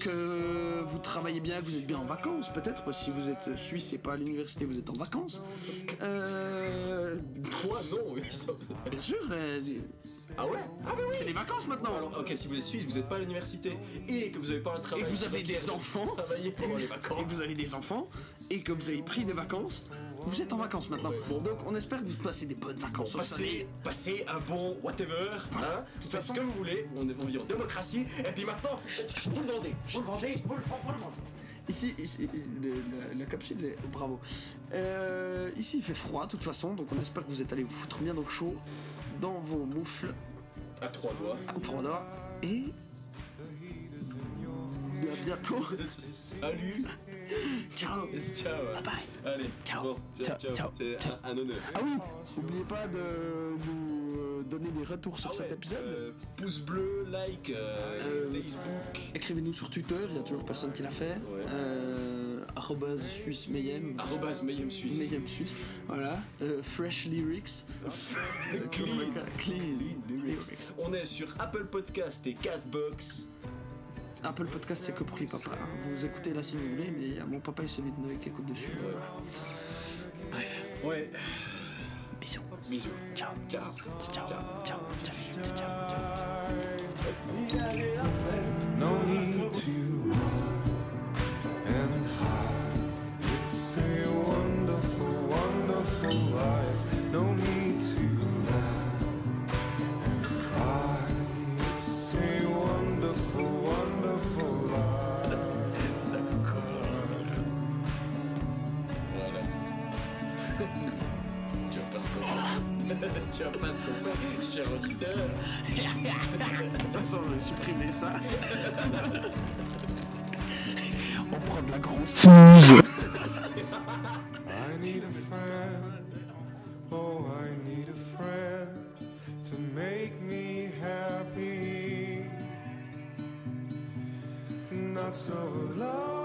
Que vous travaillez bien, que vous êtes bien en vacances, peut-être. Si vous êtes suisse et pas à l'université, vous êtes en vacances. Euh, Quoi Non, sont- bien sûr, Ah ouais? Ah ouais, c'est les vacances maintenant. Alors, ok, si vous êtes suisse, vous n'êtes pas à l'université et que vous avez pas un et travail. que vous avez des enfants, Travailler pendant les et que vacances. vous avez des enfants, et que vous avez pris des vacances, vous êtes en vacances maintenant. Ouais. Bon, donc on espère que vous passez des bonnes vacances. soleil. Passez, passez un bon whatever, hein Faites façon- ce que vous voulez, on est on vit en démocratie, et puis maintenant, vous le vendez, vous le vendez, vous le vous le vendez. Ici, ici, le- la, la capsule est. oh, bravo. Euh, ici, il fait froid, de toute façon, donc on espère que vous êtes allés vous foutre bien au chaud dans vos moufles À trois doigts. à trois doigts. Et. À bientôt. Salut Ciao. Ciao Bye bye. Allez, Ciao. bon, Ciao, ciao, C'est ciao. un, un honneur. Ah oui, n'oubliez pas de nous euh, donner des retours sur Ah cet ouais, épisode. euh, pouce bleu, like, euh, Euh, Facebook, Écrivez-nous sur Twitter, il y a toujours personne qui l'a fait. Ouais. Euh, arrobase suisse mayhem. arrobas Mayhem Suisse. Mayhem suisse. Voilà. Euh, fresh lyrics. C'est Clean. Clean. Clean. Lyrics. On est sur Apple Podcast et Castbox. Apple Podcast, c'est que pour les papas. Vous écoutez là si vous voulez, mais il y a mon papa et celui de Noé qui écoutent dessus. Voilà. Bref. Ouais. Bisous. Bisous. Ciao. Ciao. Ciao. Ciao. Ciao. Ciao. Ciao. No need tu vois pas ce qu'on fait, cher auditeur. De toute façon, je vais supprimer ça. On prend de la grosse. I need a friend. Oh, I need a friend to make me happy. Not so alone.